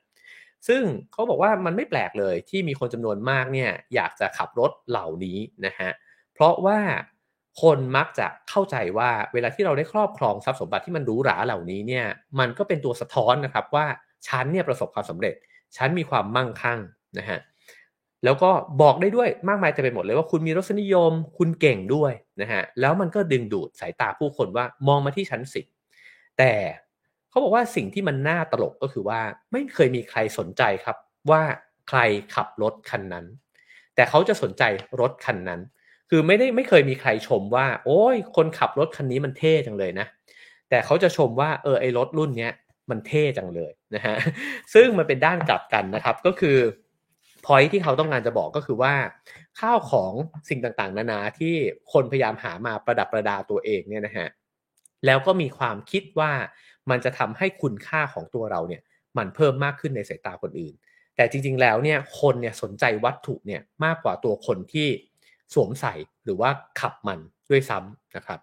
ซึ่งเขาบอกว่ามันไม่แปลกเลยที่มีคนจำนวนมากเนี่ยอยากจะขับรถเหล่านี้นะฮะเพราะว่า คนมักจะเข้าใจว่าเวลาที่เราได้ครอบครองทรัพย์สมบัติที่มันหรูหราเหล่านี้เนี่ยมันก็เป็นตัวสะท้อนนะครับว่าฉันเนี่ยประสบความสำเร็จ ฉันมีความมั่งคั่งนะฮะแล้วก็บอกได้ด้วยมากมายแต่ไปหมดเลยว่าคุณมีรสนิยม คุณเก่งด้วยนะฮะแล้วมันก็ดึงดูดสายตาผู้คนว่ามองมาที่ชั้นสิแต่เขาบอกว่าสิ่งที่มันน่าตลกก็คือว่าไม่เคยมีใครสนใจครับว่าใครขับรถคันนั้น แต่เขาจะสนใจรถคันนั้น คือไม่ได้ไม่เคยมีใครชมว่า โอ้ยคนขับรถคันนี้มันเท่จังเลยนะ แต่เขาจะชมว่าเออไอรถรุ่นเนี้ยมันเท่จังเลยนะฮะซึ่งมันเป็นด้านกลับกันนะครับก็คือพอยที่เขาต้องการจะบอกก็คือว่า ข้าวของสิ่งต่างๆ นานาที่คนพยายามหามาประดับประดาตัวเองเนี่ยนะฮะแล้วก็มีความคิดว่ามันจะทำให้คุณค่าของตัวเราเนี่ย มันเพิ่มมากขึ้นในสายตาคนอื่น แต่จริง ๆ แล้วเนี่ยคนเนี่ยสนใจวัตถุเนี่ยมากกว่าตัวคนที่ สวมใส่หรือว่าขับมันด้วยซ้ำนะครับ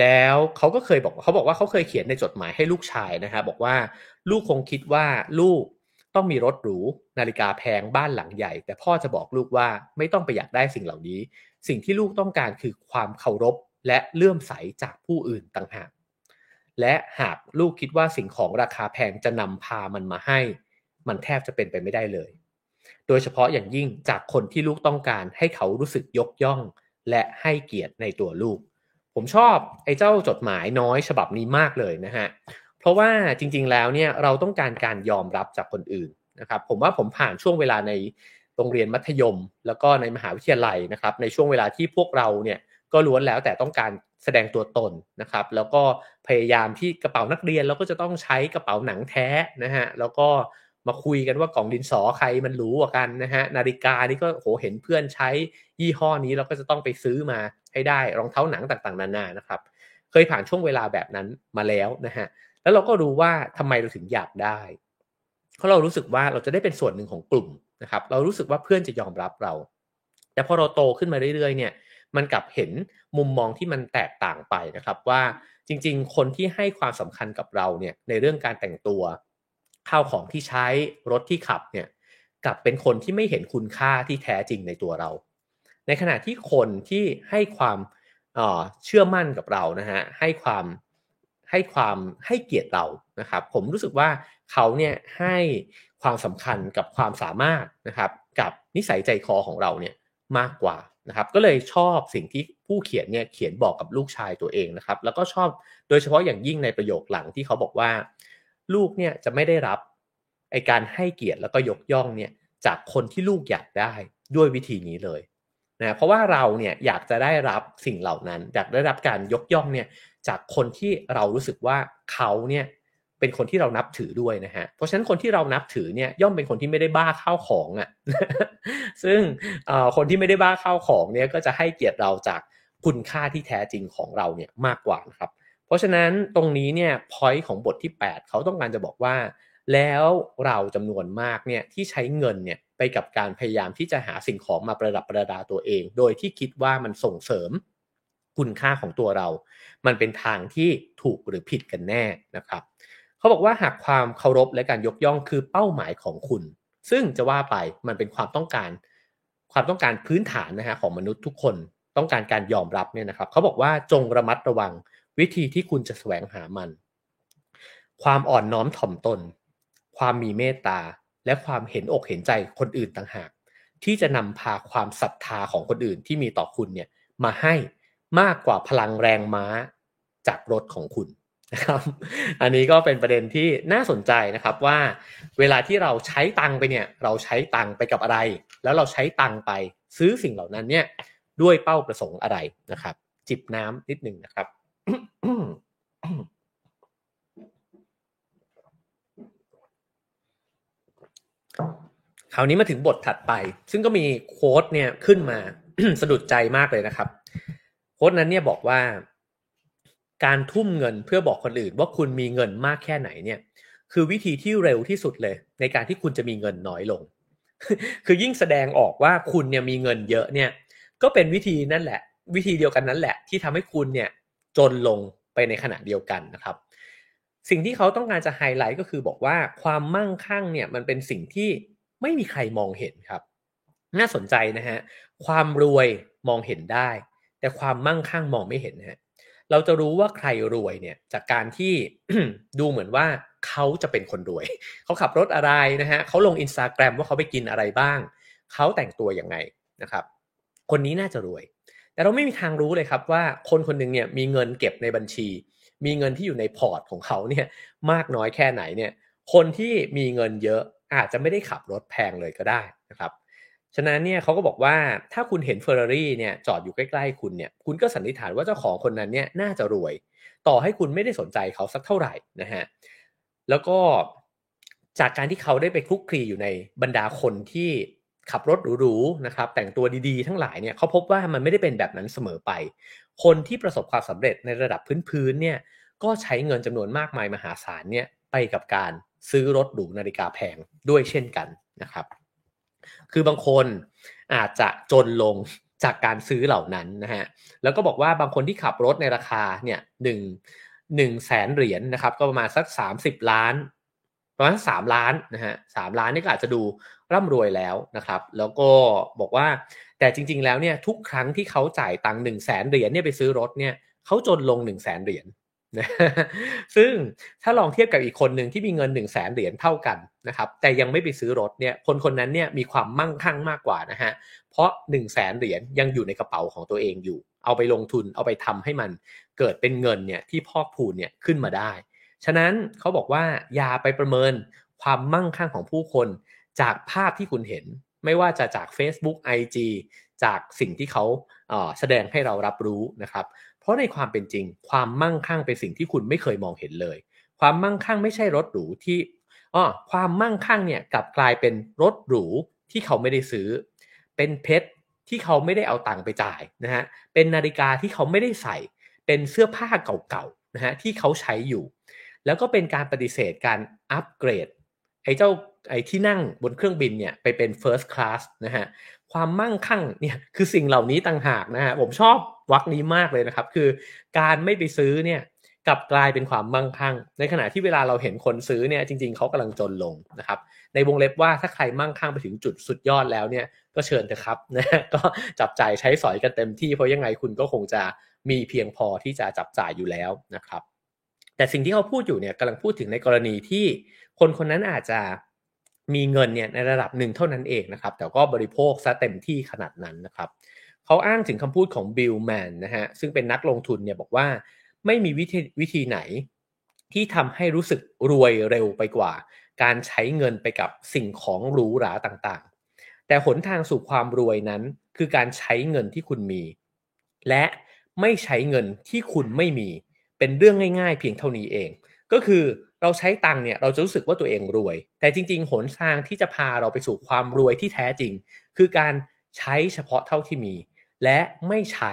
แล้วเขาก็เคยบอกเขาบอกว่าเขาเคยเขียนในจดหมายให้ลูกชายนะครับบอกว่าลูกคงคิดว่าลูกต้องมีรถหรูนาฬิกาแพงบ้านหลังใหญ่ แต่พ่อจะบอกลูกว่าไม่ต้องไปอยากได้สิ่งเหล่านี้ สิ่งที่ลูกต้องการคือความเคารพและเลื่อมใสจากผู้อื่นต่างหาก และหากลูกคิดว่าสิ่งของราคาแพงจะนำพามันมาให้ มันแทบจะเป็นไปไม่ได้เลย โดยเฉพาะอย่างยิ่งจากคนที่ลูกต้องการให้เขารู้สึกยกย่อง และให้เกียรติในตัวลูก ผมชอบไอ้เจ้าจดหมายน้อยฉบับนี้มากเลยนะฮะ เพราะว่าจริงๆแล้วเนี่ยเราต้องการการยอมรับจากคนอื่นนะครับ ผมว่าผมผ่านช่วงเวลาในโรงเรียนมัธยม แล้วก็ในมหาวิทยาลัยนะครับ ในช่วงเวลาที่พวกเราเนี่ยก็ล้วนแล้วแต่ต้องการแสดงตัวตนนะครับ แล้วก็พยายามที่กระเป๋านักเรียนเราก็จะต้องใช้กระเป๋าหนังแท้นะฮะแล้วก็ มาคุยกันว่ากล่องดินสอใครมันรู้กว่ากันนะฮะนาฬิกานี่ก็โหเห็นเพื่อนใช้ยี่ห้อนี้เราก็จะต้องไปซื้อมาให้ได้รองเท้าหนังต่างๆนานานะครับ เคยผ่านช่วงเวลาแบบนั้นมาแล้วนะฮะแล้วเราก็รู้ว่าทำไมเราถึงอยากได้เพราะเรารู้สึกว่าเราจะได้เป็นส่วนหนึ่งของกลุ่มนะครับ เรารู้สึกว่าเพื่อนจะยอมรับเรา แต่พอเราโตขึ้นมาเรื่อยๆเนี่ยมันกลับเห็นมุมมองที่มันแตกต่างไปนะครับว่าจริง ๆ คนที่ให้ความสำคัญกับเราเนี่ยในเรื่องการแต่งตัว ข้าวของที่ใช้รถที่ขับเนี่ยกลับเป็นคนที่ไม่เห็นคุณค่าที่แท้จริงในตัวเรา ในขณะที่คนที่ให้ความเชื่อมั่นกับเรานะฮะให้ความให้ความให้เกียรติเรานะครับ ผมรู้สึกว่าเขาเนี่ยให้ความสำคัญกับความสามารถนะครับ กับนิสัยใจคอของเราเนี่ยมากกว่านะครับ ก็เลยชอบสิ่งที่ผู้เขียนเนี่ยเขียนบอกกับลูกชายตัวเองนะครับ แล้วก็ชอบโดยเฉพาะอย่างยิ่งในประโยคหลังที่เขาบอกว่า ลูกเนี่ยจะไม่ได้รับไอการให้เกียรติแล้วก็ยกย่องเนี่ยจากคนที่ลูกอยากได้ด้วยวิธีนี้เลยนะเพราะว่าเราเนี่ยอยากจะได้รับสิ่งเหล่านั้น อยากได้รับการยกย่องเนี่ยจากคนที่เรารู้สึกว่าเขาเนี่ยเป็นคนที่เรานับถือด้วยนะฮะ เพราะฉะนั้นคนที่เรานับถือเนี่ยย่อมเป็นคนที่ไม่ได้บ้าข้าวของอะ่ะ ซึ่งคนที่ไม่ได้บ้าข้าวของเนี่ยก็จะให้เกียรติเราจากคุณค่าที่แท้จริงของเราเนี่ยมากกว่านะครับ เพราะฉะนั้นตรงนี้เนี่ยพอยต์ของบทที่ 8 เขาต้องการจะบอกว่า แล้วเราจำนวนมากเนี่ยที่ใช้เงินเนี่ยไปกับการพยายามที่จะหาสิ่งของมาประดับประดาตัวเอง โดยที่คิดว่ามันส่งเสริมคุณค่าของตัวเรา มันเป็นทางที่ถูกหรือผิดกันแน่นะครับ เขาบอกว่าหากความเคารพและการยกย่องคือเป้าหมายของคุณ ซึ่งจะว่าไปมันเป็นความต้องการ ความต้องการพื้นฐานนะฮะของมนุษย์ทุกคน ต้องการการยอมรับเนี่ยนะครับ เขาบอกว่าจงระมัดระวัง วิธีที่คุณจะแสวงหามัน ความอ่อนน้อมถ่อมตน ความมีเมตตา และความเห็นอกเห็นใจคนอื่นต่างหาก ที่จะนำพาความศรัทธาของคนอื่นที่มีต่อคุณเนี่ยมาให้มากกว่าพลังแรงม้าจากรถของคุณนะครับ อันนี้ก็เป็นประเด็นที่น่าสนใจนะครับว่า เวลาที่เราใช้ตังไปเนี่ย เราใช้ตังไปกับอะไร แล้วเราใช้ตังไปซื้อสิ่งเหล่านั้นเนี่ยด้วยเป้าประสงค์อะไรนะครับ จิบน้ำนิดหนึ่งนะครับ คราวนี้มาถึงบทถัดไป ซึ่งก็มีโค้ดเนี่ยขึ้นมา สะดุดใจมากเลยนะครับ โค้ดนั้นเนี่ยบอกว่า การทุ่มเงินเพื่อบอกคนอื่น ว่าคุณมีเงินมากแค่ไหนเนี่ย คือวิธีที่เร็วที่สุดเลย ในการที่คุณจะมีเงินน้อยลง คือยิ่งแสดงออกว่าคุณเนี่ยมีเงินเยอะเนี่ย ก็เป็นวิธีนั่นแหละ วิธีเดียวกันนั้นแหละ ที่ทำให้คุณเนี่ย จนลงไปในขณะเดียวกันนะครับ สิ่งที่เขาต้องการจะไฮไลท์ก็คือบอกว่าความมั่งคั่งเนี่ยมันเป็นสิ่งที่ไม่มีใครมองเห็นครับ น่าสนใจนะฮะความรวยมองเห็นได้ แต่ความมั่งคั่งมองไม่เห็นฮะเราจะรู้ว่าใครรวยเนี่ยจากการที่ดูเหมือนว่าเขาจะเป็นคนรวย เขาขับรถอะไรนะฮะเขาลงอินสตาแกรมว่าเขาไปกินอะไรบ้าง เขาแต่งตัวอย่างไงนะครับ คนนี้น่าจะรวย แต่เราไม่มีทางรู้เลยครับว่าคนคนหนึ่งเนี่ยมีเงินเก็บในบัญชี มีเงินที่อยู่ในพอร์ตของเขาเนี่ยมากน้อยแค่ไหนเนี่ยคนที่มีเงินเยอะอาจจะไม่ได้ขับรถแพงเลยก็ได้นะครับฉะนั้นเนี่ยเขาก็บอกว่าถ้าคุณเห็นเฟอร์รารี่เนี่ยจอดอยู่ใกล้ๆคุณเนี่ยคุณก็สันนิษฐานว่าเจ้าของคนนั้นเนี่ยน่าจะรวย ต่อให้คุณไม่ได้สนใจเขาสักเท่าไหร่นะฮะแล้วก็จากการที่เขาได้ไปคลุกคลีอยู่ในบรรดาคนที่ ขับรถหรูๆนะครับแต่งตัวดีๆ ทั้งหลายเนี่ยเขาพบว่ามันไม่ได้เป็นแบบนั้นเสมอไป คนที่ประสบความสำเร็จในระดับพื้นๆเนี่ยก็ใช้เงินจำนวนมากมายมหาศาลเนี่ยไปกับการซื้อรถหรูนาฬิกาแพงด้วยเช่นกันนะครับ คือบางคนอาจจะจนลงจากการซื้อเหล่านั้นนะฮะแล้วก็บอกว่าบางคนที่ขับรถในราคาเนี่ยหนึ่งหนึ่งแสนเหรียญนนะครับก็ประมาณสักสามสิบล้าน ประมาณสามล้านนะฮะสามล้านนี่ก็อาจจะดูร่ำรวยแล้วนะครับ แล้วก็บอกว่าแต่จริง ๆ แล้วเนี่ยทุกครั้งที่เขาจ่ายตังค์หนึ่งแสนเหรียญเนี่ยไปซื้อรถเนี่ยเขาจนลงหนึ่งแสนเหรียญนะซึ่งถ้าลองเทียบกับอีกคนหนึ่งที่มีเงิน1นึ่งแสนเหรียญเท่ากันนะครับแต่ยังไม่ไปซื้อรถเนี่ยคนคนนั้นเนี่ยมีความมั่งคั่งมากกว่านะฮะเพราะ1นึ่งแสนเหรียญยังอยู่ในกระเป๋าของตัวเองอยู่ เอาไปลงทุนเอาไปทำให้มันเกิดเป็นเงินเนี่ยที่พอกพูนเนี่ยขึ้นมาได้ ฉะนั้นเขาบอกว่าอย่าไปประเมินความมั่งคั่งของผู้คนจากภาพที่คุณเห็น ไม่ว่าจะจาก Facebook IG จากสิ่งที่เขาแสดงให้เรารับรู้นะครับ เพราะในความเป็นจริง ความมั่งคั่งเป็นสิ่งที่คุณไม่เคยมองเห็นเลย ความมั่งคั่งไม่ใช่รถหรูที่อ๋อความมั่งคั่งเนี่ยกลับกลายเป็นรถหรูที่เขาไม่ได้ซื้อ เป็นเพชรที่เขาไม่ได้เอาตังค์ไปจ่ายนะฮะเป็นนาฬิกาที่เขาไม่ได้ใส่ เป็นเสื้อผ้าเก่าๆนะฮะที่เขาใช้อยู่ แล้วก็เป็นการปฏิเสธการอัปเกรดไอ้เจ้าไอ้ที่นั่งบนเครื่องบินเนี่ยไปเป็น first class นะฮะความมั่งคั่งเนี่ยคือสิ่งเหล่านี้ต่างหากนะฮะผมชอบวักนี้มากเลยนะครับ คือการไม่ไปซื้อเนี่ยกลับกลายเป็นความมั่งคั่ง ในขณะที่เวลาเราเห็นคนซื้อเนี่ยจริง ๆเขากำลังจนลงนะครับ ในวงเล็บว่าถ้าใครมั่งคั่งไปถึงจุดสุดยอดแล้วเนี่ยก็เชิญเถอะครับนะก็จับจ่ายใช้สอยกันเต็มที่เพราะยังไงคุณก็คงจะมีเพียงพอที่จะจับจ่ายอยู่แล้วนะครับ แต่สิ่งที่เขาพูดอยู่เนี่ยกำลังพูดถึงในกรณีที่คนคนนั้นอาจจะมีเงินเนี่ยในระดับหนึ่งเท่านั้นเองนะครับ แต่ก็บริโภคซะเต็มที่ขนาดนั้นนะครับเขาอ้างถึงคำพูดของบิลแมนนะฮะซึ่งเป็นนักลงทุนเนี่ยบอกว่าไม่มีวิธีวิธีไหนที่ทำให้รู้สึกรวยเร็วไปกว่า การใช้เงินไปกับสิ่งของหรูหราต่างๆ แต่หนทางสู่ความรวยนั้นคือการใช้เงินที่คุณมี และไม่ใช้เงินที่คุณไม่มี เป็นเรื่องง่ายๆ เพียงเท่านี้เอง ก็คือเราใช้ตังค์เนี่ยเราจะรู้สึกว่าตัวเองรวย แต่จริง ๆ หนทางที่จะพาเราไปสู่ความรวยที่แท้จริง คือการใช้เฉพาะเท่าที่มี และไม่ใช้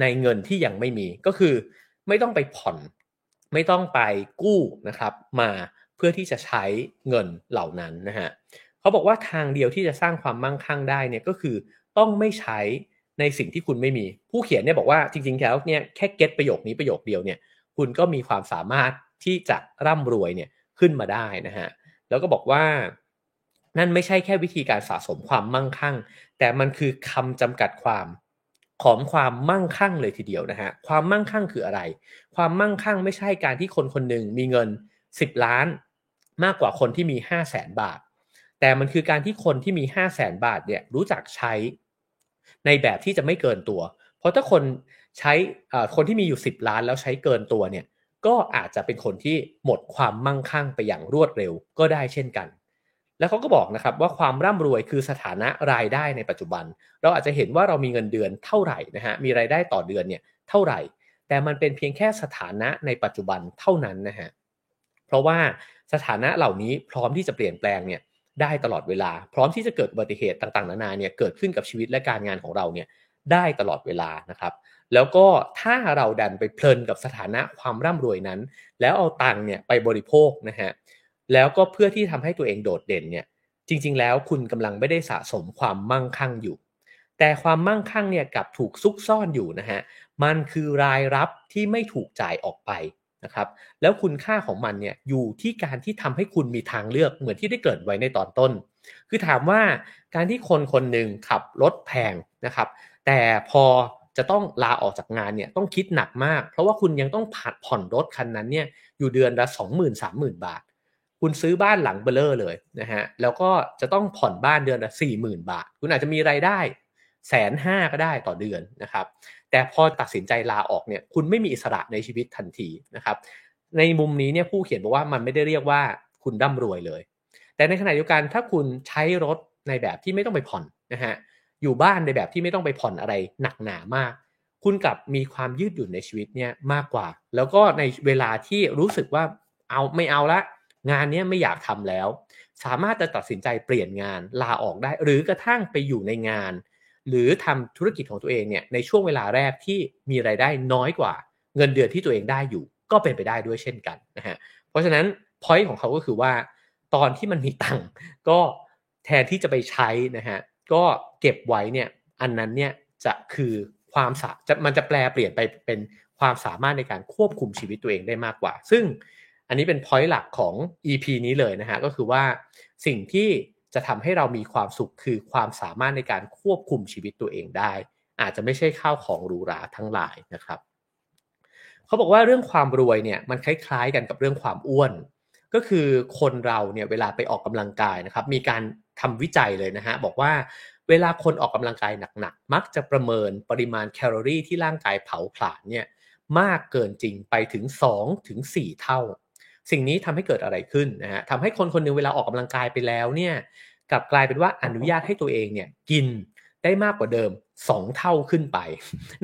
ในเงินที่ยังไม่มี ก็คือไม่ต้องไปผ่อน ไม่ต้องไปกู้นะครับ มาเพื่อที่จะใช้เงินเหล่านั้นนะฮะเขาบอกว่าทางเดียวที่จะสร้างความมั่งคั่งได้เนี่ยก็คือต้องไม่ใช้ในสิ่งที่คุณไม่มี ผู้เขียนเนี่ยบอกว่าจริงๆแล้วเนี่ยแค่เก็ตประโยคนี้ประโยคเดียวเนี่ย คุณก็มีความสามารถที่จะร่ำรวยเนี่ยขึ้นมาได้นะฮะแล้วก็บอกว่านั่นไม่ใช่แค่วิธีการสะสมความมั่งคั่ง แต่มันคือคำจำกัดความของความมั่งคั่งเลยทีเดียวนะฮะความมั่งคั่งคืออะไร ความมั่งคั่งไม่ใช่การที่คนคนหนึ่งมีเงิน 10 ล้าน มากกว่าคนที่มี 5 0 0แสนบาท แต่มันคือการที่คนที่มี 5 0 0แสนบาทเนี่ยรู้จักใช้ในแบบที่จะไม่เกินตัว เพราะถ้าคน ใช้คนที่มีอยู่ 10 ล้านแล้วใช้เกินตัวเนี่ยก็อาจจะเป็นคนที่หมดความมั่งคั่งไปอย่างรวดเร็วก็ได้เช่นกัน แล้วเขาก็บอกนะครับว่าความร่ำรวยคือสถานะรายได้ในปัจจุบัน เราอาจจะเห็นว่าเรามีเงินเดือนเท่าไหร่นะฮะมีรายได้ต่อเดือนเนี่ยเท่าไหร่ แต่มันเป็นเพียงแค่สถานะในปัจจุบันเท่านั้นนะฮะเพราะว่าสถานะเหล่านี้พร้อมที่จะเปลี่ยนแปลงเนี่ยได้ตลอดเวลา พร้อมที่จะเกิดอุบัติเหตุต่างๆ นานาเนี่ยเกิดขึ้นกับชีวิตและการงานของเราเนี่ยได้ตลอดเวลานะครับ แล้วก็ถ้าเราดันไปเพลินกับสถานะความร่ำรวยนั้น แล้วเอาตังค์เนี่ยไปบริโภคนะฮะแล้วก็เพื่อที่ทำให้ตัวเองโดดเด่นเนี่ยจริง ๆ แล้วคุณกำลังไม่ได้สะสมความมั่งคั่งอยู่ แต่ความมั่งคั่งเนี่ยกับถูกซุกซ่อนอยู่นะฮะมันคือรายรับที่ไม่ถูกจ่ายออกไปนะครับแล้วคุณค่าของมันเนี่ยอยู่ที่การที่ทำให้คุณมีทางเลือกเหมือนที่ได้เกิดไว้ในตอนต้น คือถามว่าการที่คนคนหนึ่งขับรถแพงนะครับแต่พอ จะต้องลาออกจากงานเนี่ยต้องคิดหนักมาก เพราะว่าคุณยังต้องผัดผ่อนรถคันนั้นเนี่ยอยู่เดือนละสองหมื่นสามหมื่นบาท คุณซื้อบ้านหลังเบลเลอร์เลยนะฮะแล้วก็จะต้องผ่อนบ้านเดือนละสี่หมื่นบาท คุณอาจจะมีไรายได้แสนห้าก็ได้ต่อเดือนนะครับแต่พอตัดสินใจลาออกเนี่ยคุณไม่มีอิสระในชีวิตทันทีนะครับในมุมนี้เนี่ยผู้เขียนบอกว่ามันไม่ได้เรียกว่าคุณร่ำรวยเลย แต่ในขณะเดียวกันถ้าคุณใช้รถในแบบที่ไม่ต้องไปผ่อนนะฮะ อยู่บ้านในแบบที่ไม่ต้องไปผ่อนอะไรหนักหนามาก คุณกลับมีความยืดหยุ่นในชีวิตเนี่ยมากกว่า แล้วก็ในเวลาที่รู้สึกว่าเอาไม่เอาละ งานนี้ไม่อยากทำแล้ว สามารถจะตัดสินใจเปลี่ยนงานลาออกได้ หรือกระทั่งไปอยู่ในงาน หรือทำธุรกิจของตัวเองเนี่ยในช่วงเวลาแรกที่มีไรายได้น้อยกว่า เงินเดือนที่ตัวเองได้อยู่ ก็เป็นไปได้ด้วยเช่นกันนะฮะเพราะฉะนั้นพอยต์ของเขาก็คือว่า ตอนที่มันมีตังค์ก็แทนที่จะไปใช้นะฮะก็ เก็บไว้เนี่ยอันนั้นเนี่ยจะคือความสาจะมันจะแปลเปลี่ยนไปเป็นความสามารถในการควบคุมชีวิตตัวเองได้มากกว่า ซึ่งอันนี้เป็นพอยต์หลักของ EP นี้เลยนะฮะก็คือว่าสิ่งที่จะทำให้เรามีความสุขคือความสามารถในการควบคุมชีวิตตัวเองได้ อาจจะไม่ใช่ข้าวของหรูหราทั้งหลายนะครับเขาบอกว่าเรื่องความรวยเนี่ยมันคล้ายๆกันกับเรื่องความอ้วน ก็คือคนเราเนี่ยเวลาไปออกกำลังกายนะครับมีการทำวิจัยเลยนะฮะบอกว่า เวลาคนออกกำลังกายหนักๆ มักจะประเมินปริมาณแคลอรี่ที่ร่างกายเผาผลาญเนี่ยมากเกินจริงไปถึง2ถึง4เท่า สิ่งนี้ทำให้เกิดอะไรขึ้นนะฮะทำให้คนคนนึงเวลาออกกำลังกายไปแล้วเนี่ยกลับกลายเป็นว่าอนุญาตให้ตัวเองเนี่ยกินได้มากกว่าเดิม 2 เท่าขึ้นไป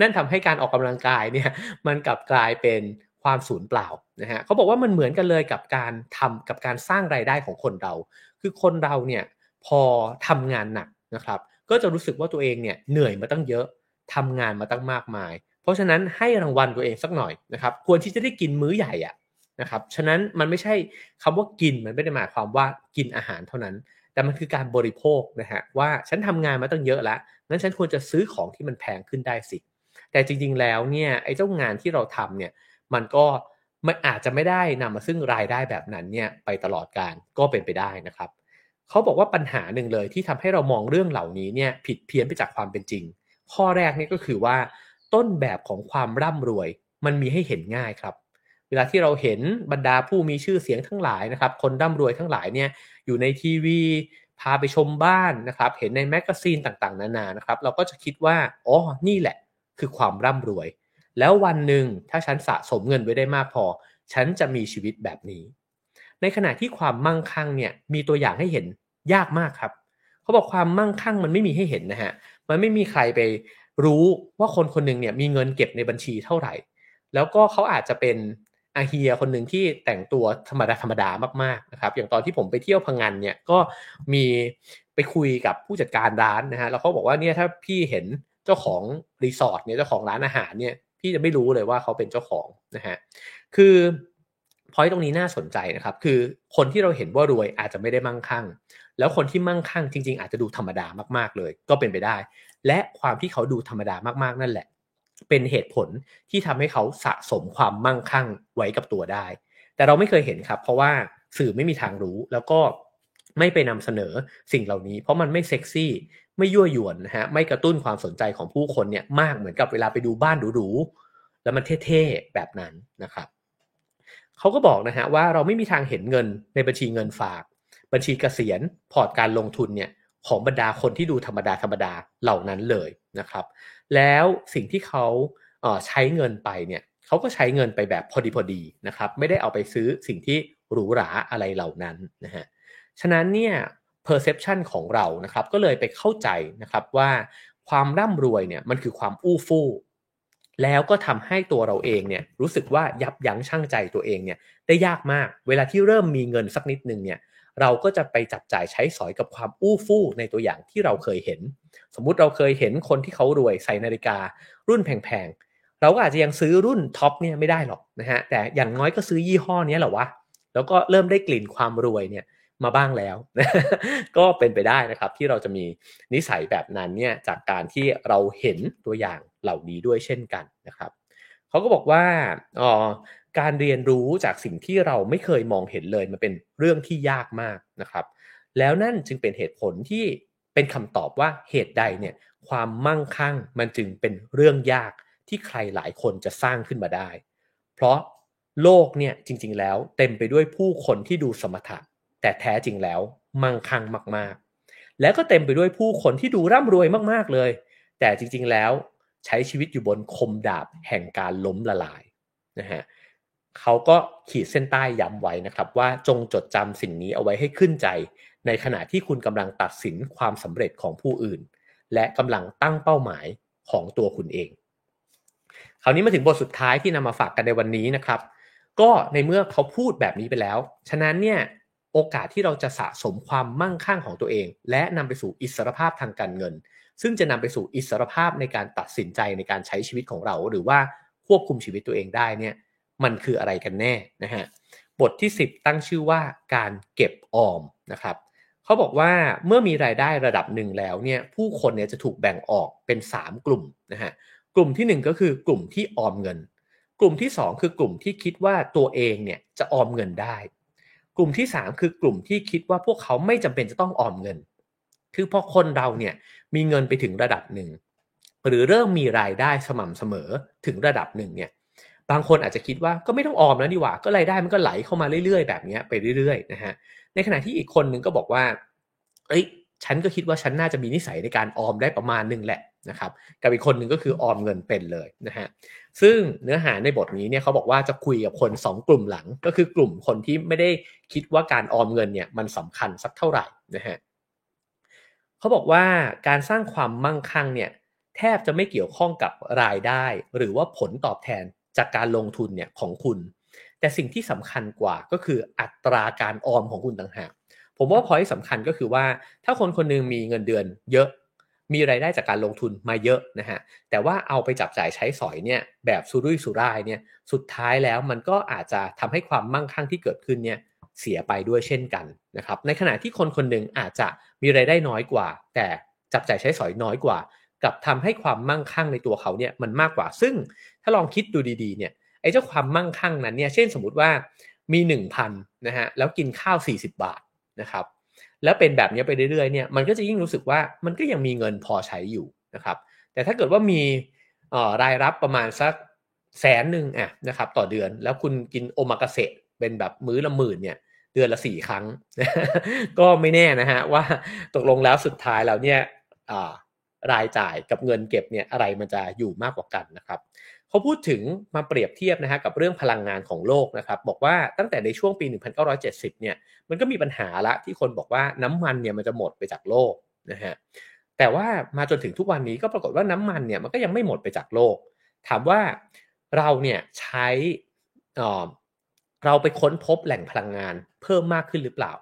นั่นทำให้การออกกำลังกายเนี่ยมันกลับกลายเป็นความสูญเปล่านะฮะเขาบอกว่ามันเหมือนกันเลยกับการทำกับการสร้างรายได้ของคนเรา คือคนเราเนี่ยพอทำงานหนัก นะครับ ก็จะรู้สึกว่าตัวเองเนี่ยเหนื่อยมาตั้งเยอะทำงานมาตั้งมากมาย เพราะฉะนั้นให้รางวัลตัวเองสักหน่อยนะครับ ควรที่จะได้กินมื้อใหญ่อะนะครับ ฉะนั้นมันไม่ใช่คำว่ากินมันไม่ได้หมายความว่ากินอาหารเท่านั้น แต่มันคือการบริโภคนะฮะว่าฉันทำงานมาตั้งเยอะแล้วงั้นฉันควรจะซื้อของที่มันแพงขึ้นได้สิ แต่จริงๆแล้วเนี่ยไอ้เจ้างานที่เราทำเนี่ยมันก็มันอาจจะไม่ได้นำมาซึ่งรายได้แบบนั้นเนี่ยไปตลอดการก็เป็นไปได้นะครับ เขาบอกว่าปัญหาหนึ่งเลยที่ทำให้เรามองเรื่องเหล่านี้เนี่ยผิดเพี้ยนไปจากความเป็นจริง ข้อแรกนี่ก็คือว่า ต้นแบบของความร่ำรวย มันมีให้เห็นง่ายครับ เวลาที่เราเห็นบรรดาผู้มีชื่อเสียงทั้งหลายนะครับ คนร่ำรวยทั้งหลายเนี่ยอยู่ในทีวีพาไปชมบ้านนะครับ เห็นในแมกกาซีนต่างๆ นานานะครับ เราก็จะคิดว่าอ๋อนี่แหละ คือความร่ำรวย แล้ววันหนึ่งถ้าฉันสะสมเงินไว้ได้มากพอ ฉันจะมีชีวิตแบบนี้ ในขณะที่ความมั่งคั่งเนี่ยมีตัวอย่างให้เห็นยากมากครับเขาบอกความมั่งคั่งมันไม่มีให้เห็นนะฮะมันไม่มีใครไปรู้ว่าคนคนหนึ่งเนี่ยมีเงินเก็บในบัญชีเท่าไหร่ แล้วก็เขาอาจจะเป็นอาเฮียคนหนึ่งที่แต่งตัวธรรมดาธรรมดามากๆนะครับอย่างตอนที่ผมไปเที่ยวพังงานเนี่ยก็มีไปคุยกับผู้จัดการร้านนะฮะแล้วเขาบอกว่าเนี่ยถ้าพี่เห็นเจ้าของรีสอร์ทเนี่ยเจ้าของร้านอาหารเนี่ยพี่จะไม่รู้เลยว่าเขาเป็นเจ้าของนะฮะคือ พอยตรงนี้น่าสนใจนะครับ คือคนที่เราเห็นว่ารวยอาจจะไม่ได้มั่งคั่ง แล้วคนที่มั่งคั่งจริง ๆ อาจจะดูธรรมดามากๆเลย ก็เป็นไปได้ และความที่เขาดูธรรมดามากๆนั่นแหละ เป็นเหตุผลที่ทำให้เขาสะสมความมั่งคั่งไว้กับตัวได้ แต่เราไม่เคยเห็นครับ เพราะว่าสื่อไม่มีทางรู้แล้วก็ไม่ไปนำเสนอสิ่งเหล่านี้ เพราะมันไม่เซ็กซี่ไม่ยั่วยวนนะฮะไม่กระตุ้นความสนใจของผู้คนเนี่ยมากเหมือนกับเวลาไปดูบ้านหรูๆแล้วมันเท่ๆแบบนั้นนะครับ เขาก็บอกนะฮะว่าเราไม่มีทางเห็นเงินในบัญชีเงินฝาก บัญชีเกษียณพอร์ตการลงทุนเนี่ยของบรรดาคนที่ดูธรรมดาธรรมดาเหล่านั้นเลยนะครับ แล้วสิ่งที่เขาใช้เงินไปเนี่ยเขาก็ใช้เงินไปแบบพอดีพอดีนะครับไม่ได้เอาไปซื้อสิ่งที่หรูหราอะไรเหล่านั้นนะฮะฉะนั้นเนี่ย perception ของเรานะครับก็เลยไปเข้าใจนะครับว่าความร่ำรวยเนี่ยมันคือความอู้ฟู่ แล้วก็ทำให้ตัวเราเองเนี่ยรู้สึกว่ายับยั้งชั่งใจตัวเองเนี่ยได้ยากมาก เวลาที่เริ่มมีเงินสักนิดนึงเนี่ยเราก็จะไปจับจ่ายใช้สอยกับความอู้ฟู่ในตัวอย่างที่เราเคยเห็น สมมุติเราเคยเห็นคนที่เขารวยใส่นาฬิกา รุ่นแพงๆ เราก็อาจจะยังซื้อรุ่นท็อปเนี่ยไม่ได้หรอกนะฮะ แต่อย่างน้อยก็ซื้อยี่ห้อนี้แหละวะ แล้วก็เริ่มได้กลิ่นความรวยเนี่ยมาบ้างแล้ว ก็เป็นไปได้นะครับที่เราจะมีนิสัยแบบนั้นเนี่ยจากการที่เราเห็นตัวอย่าง เหล่านี้ด้วยเช่นกันนะครับเขาก็บอกว่าอ๋อการเรียนรู้จากสิ่งที่เราไม่เคยมองเห็นเลยมันเป็นเรื่องที่ยากมากนะครับ แล้วนั่นจึงเป็นเหตุผลที่เป็นคำตอบว่าเหตุใดเนี่ยความมั่งคั่งมันจึงเป็นเรื่องยากที่ใครหลายคนจะสร้างขึ้นมาได้ เพราะโลกเนี่ยจริง ๆ แล้วเต็มไปด้วยผู้คนที่ดูสมถะ แต่แท้จริงแล้วมั่งคั่งมาก ๆ แล้วก็เต็มไปด้วยผู้คนที่ดูร่ำรวยมากๆเลย แต่จริง ๆ แล้ว ใช้ชีวิตอยู่บนคมดาบแห่งการล้มละลายนะฮะเขาก็ขีดเส้นใต้ย้ำไว้นะครับ ว่าจงจดจำสิ่งนี้เอาไว้ให้ขึ้นใจ ในขณะที่คุณกำลังตัดสินความสำเร็จของผู้อื่น และกำลังตั้งเป้าหมายของตัวคุณเอง คราวนี้มาถึงบทสุดท้ายที่นำมาฝากกันในวันนี้นะครับ ก็ในเมื่อเขาพูดแบบนี้ไปแล้ว ฉะนั้นเนี่ยโอกาสที่เราจะสะสมความมั่งคั่งของตัวเอง และนำไปสู่อิสรภาพทางการเงิน ซึ่งจะนำไปสู่อิสรภาพในการตัดสินใจในการใช้ชีวิตของเรา หรือว่าควบคุมชีวิตตัวเองได้เนี่ยมันคืออะไรกันแน่นะฮะบทที่ 10 ตั้งชื่อว่าการเก็บออมนะครับเขาบอกว่าเมื่อมีรายได้ระดับหนึ่งแล้วเนี่ยผู้คนเนี่ยจะถูกแบ่งออกเป็น 3 กลุ่มนะฮะกลุ่มที่ 1 ก็คือกลุ่มที่ออมเงิน กลุ่มที่ 2 คือกลุ่มที่คิดว่าตัวเองเนี่ยจะออมเงินได้ กลุ่มที่ 3 คือกลุ่มที่คิดว่าพวกเขาไม่จำเป็นจะต้องออมเงิน คือพอคนเราเนี่ย มีเงินไปถึงระดับหนึ่งหรือเริ่มมีรายได้สม่ำเสมอถึงระดับหนึ่งเนี่ยบางคนอาจจะคิดว่าก็ไม่ต้องออมแล้วดีกว่า ก็รายได้มันก็ไหลเข้ามาเรื่อยๆ แบบนี้ไปเรื่อยๆนะฮะในขณะที่อีกคนนึงก็บอกว่าเอ้ยฉันก็คิดว่าฉันน่าจะมีนิสัยในการออมได้ประมาณนึงแหละนะครับกับอีกคนหนึ่งก็คือออมเงินเป็นเลยนะฮะซึ่งเนื้อหาในบทนี้เนี่ยเขาบอกว่าจะคุยกับคน 2 กลุ่มหลัง ก็คือกลุ่มคนที่ไม่ได้คิดว่าการออมเงินเนี่ยมันสำคัญสักเท่าไหร่นะฮะ เขาบอกว่าการสร้างความมั่งคั่งเนี่ยแทบจะไม่เกี่ยวข้องกับรายได้ หรือว่าผลตอบแทนจากการลงทุนเนี่ยของคุณ แต่สิ่งที่สำคัญกว่าก็คืออัตราการออมของคุณต่างหาก ผมว่าพอยสำคัญก็คือว่าถ้าคนคนนึงมีเงินเดือนเยอะมีรายได้จากการลงทุนมาเยอะนะฮะ แต่ว่าเอาไปจับจ่ายใช้สอยเนี่ยแบบสุรุ่ยสุร่ายเนี่ย สุดท้ายแล้วมันก็อาจจะทำให้ความมั่งคั่งที่เกิดขึ้นเนี่ย เสียไปด้วยเช่นกันนะครับ ในขณะที่คนคนหนึ่งอาจจะมีรายได้น้อยกว่า แต่จับจ่ายใช้สอยน้อยกว่า กับทำให้ความมั่งคั่งในตัวเขาเนี่ยมันมากกว่า ซึ่งถ้าลองคิดดูดีๆเนี่ยไอ้เจ้าความมั่งคั่งนั้นเนี่ยเช่นสมมติว่ามี 1,000นะฮะแล้วกินข้าว 40 บาทนะครับแล้วเป็นแบบนี้ไปเรื่อยๆเนี่ยมันก็จะยิ่งรู้สึกว่ามันก็ยังมีเงินพอใช้อยู่นะครับแต่ถ้าเกิดว่ามีรายรับประมาณสักแสนหนึ่งอะนะครับต่อเดือนแล้วคุณกินโอมากาเสะเป็นแบบมื้อละหมื่นเนี่ย เดือนละสี่ครั้ง ก็ไม่แน่นะฮะว่าตกลงแล้วสุดท้ายแล้วเนี่ยรายจ่ายกับเงินเก็บเนี่ยอะไรมันจะอยู่มากกว่ากันนะครับเขาพูดถึงมาเปรียบเทียบนะฮะกับเรื่องพลังงานของโลกนะครับบอกว่าตั้งแต่ในช่วงปี 1970 เนี่ยมันก็มีปัญหาละที่คนบอกว่าน้ำมันเนี่ยมันจะหมดไปจากโลกนะฮะแต่ว่ามาจนถึงทุกวันนี้ก็ปรากฏว่าน้ำมันเนี่ยมันก็ยังไม่หมดไปจากโลก ถามว่าเราเนี่ยใช้ เราไปค้นพบแหล่งพลังงานเพิ่มมากขึ้นหรือเปล่า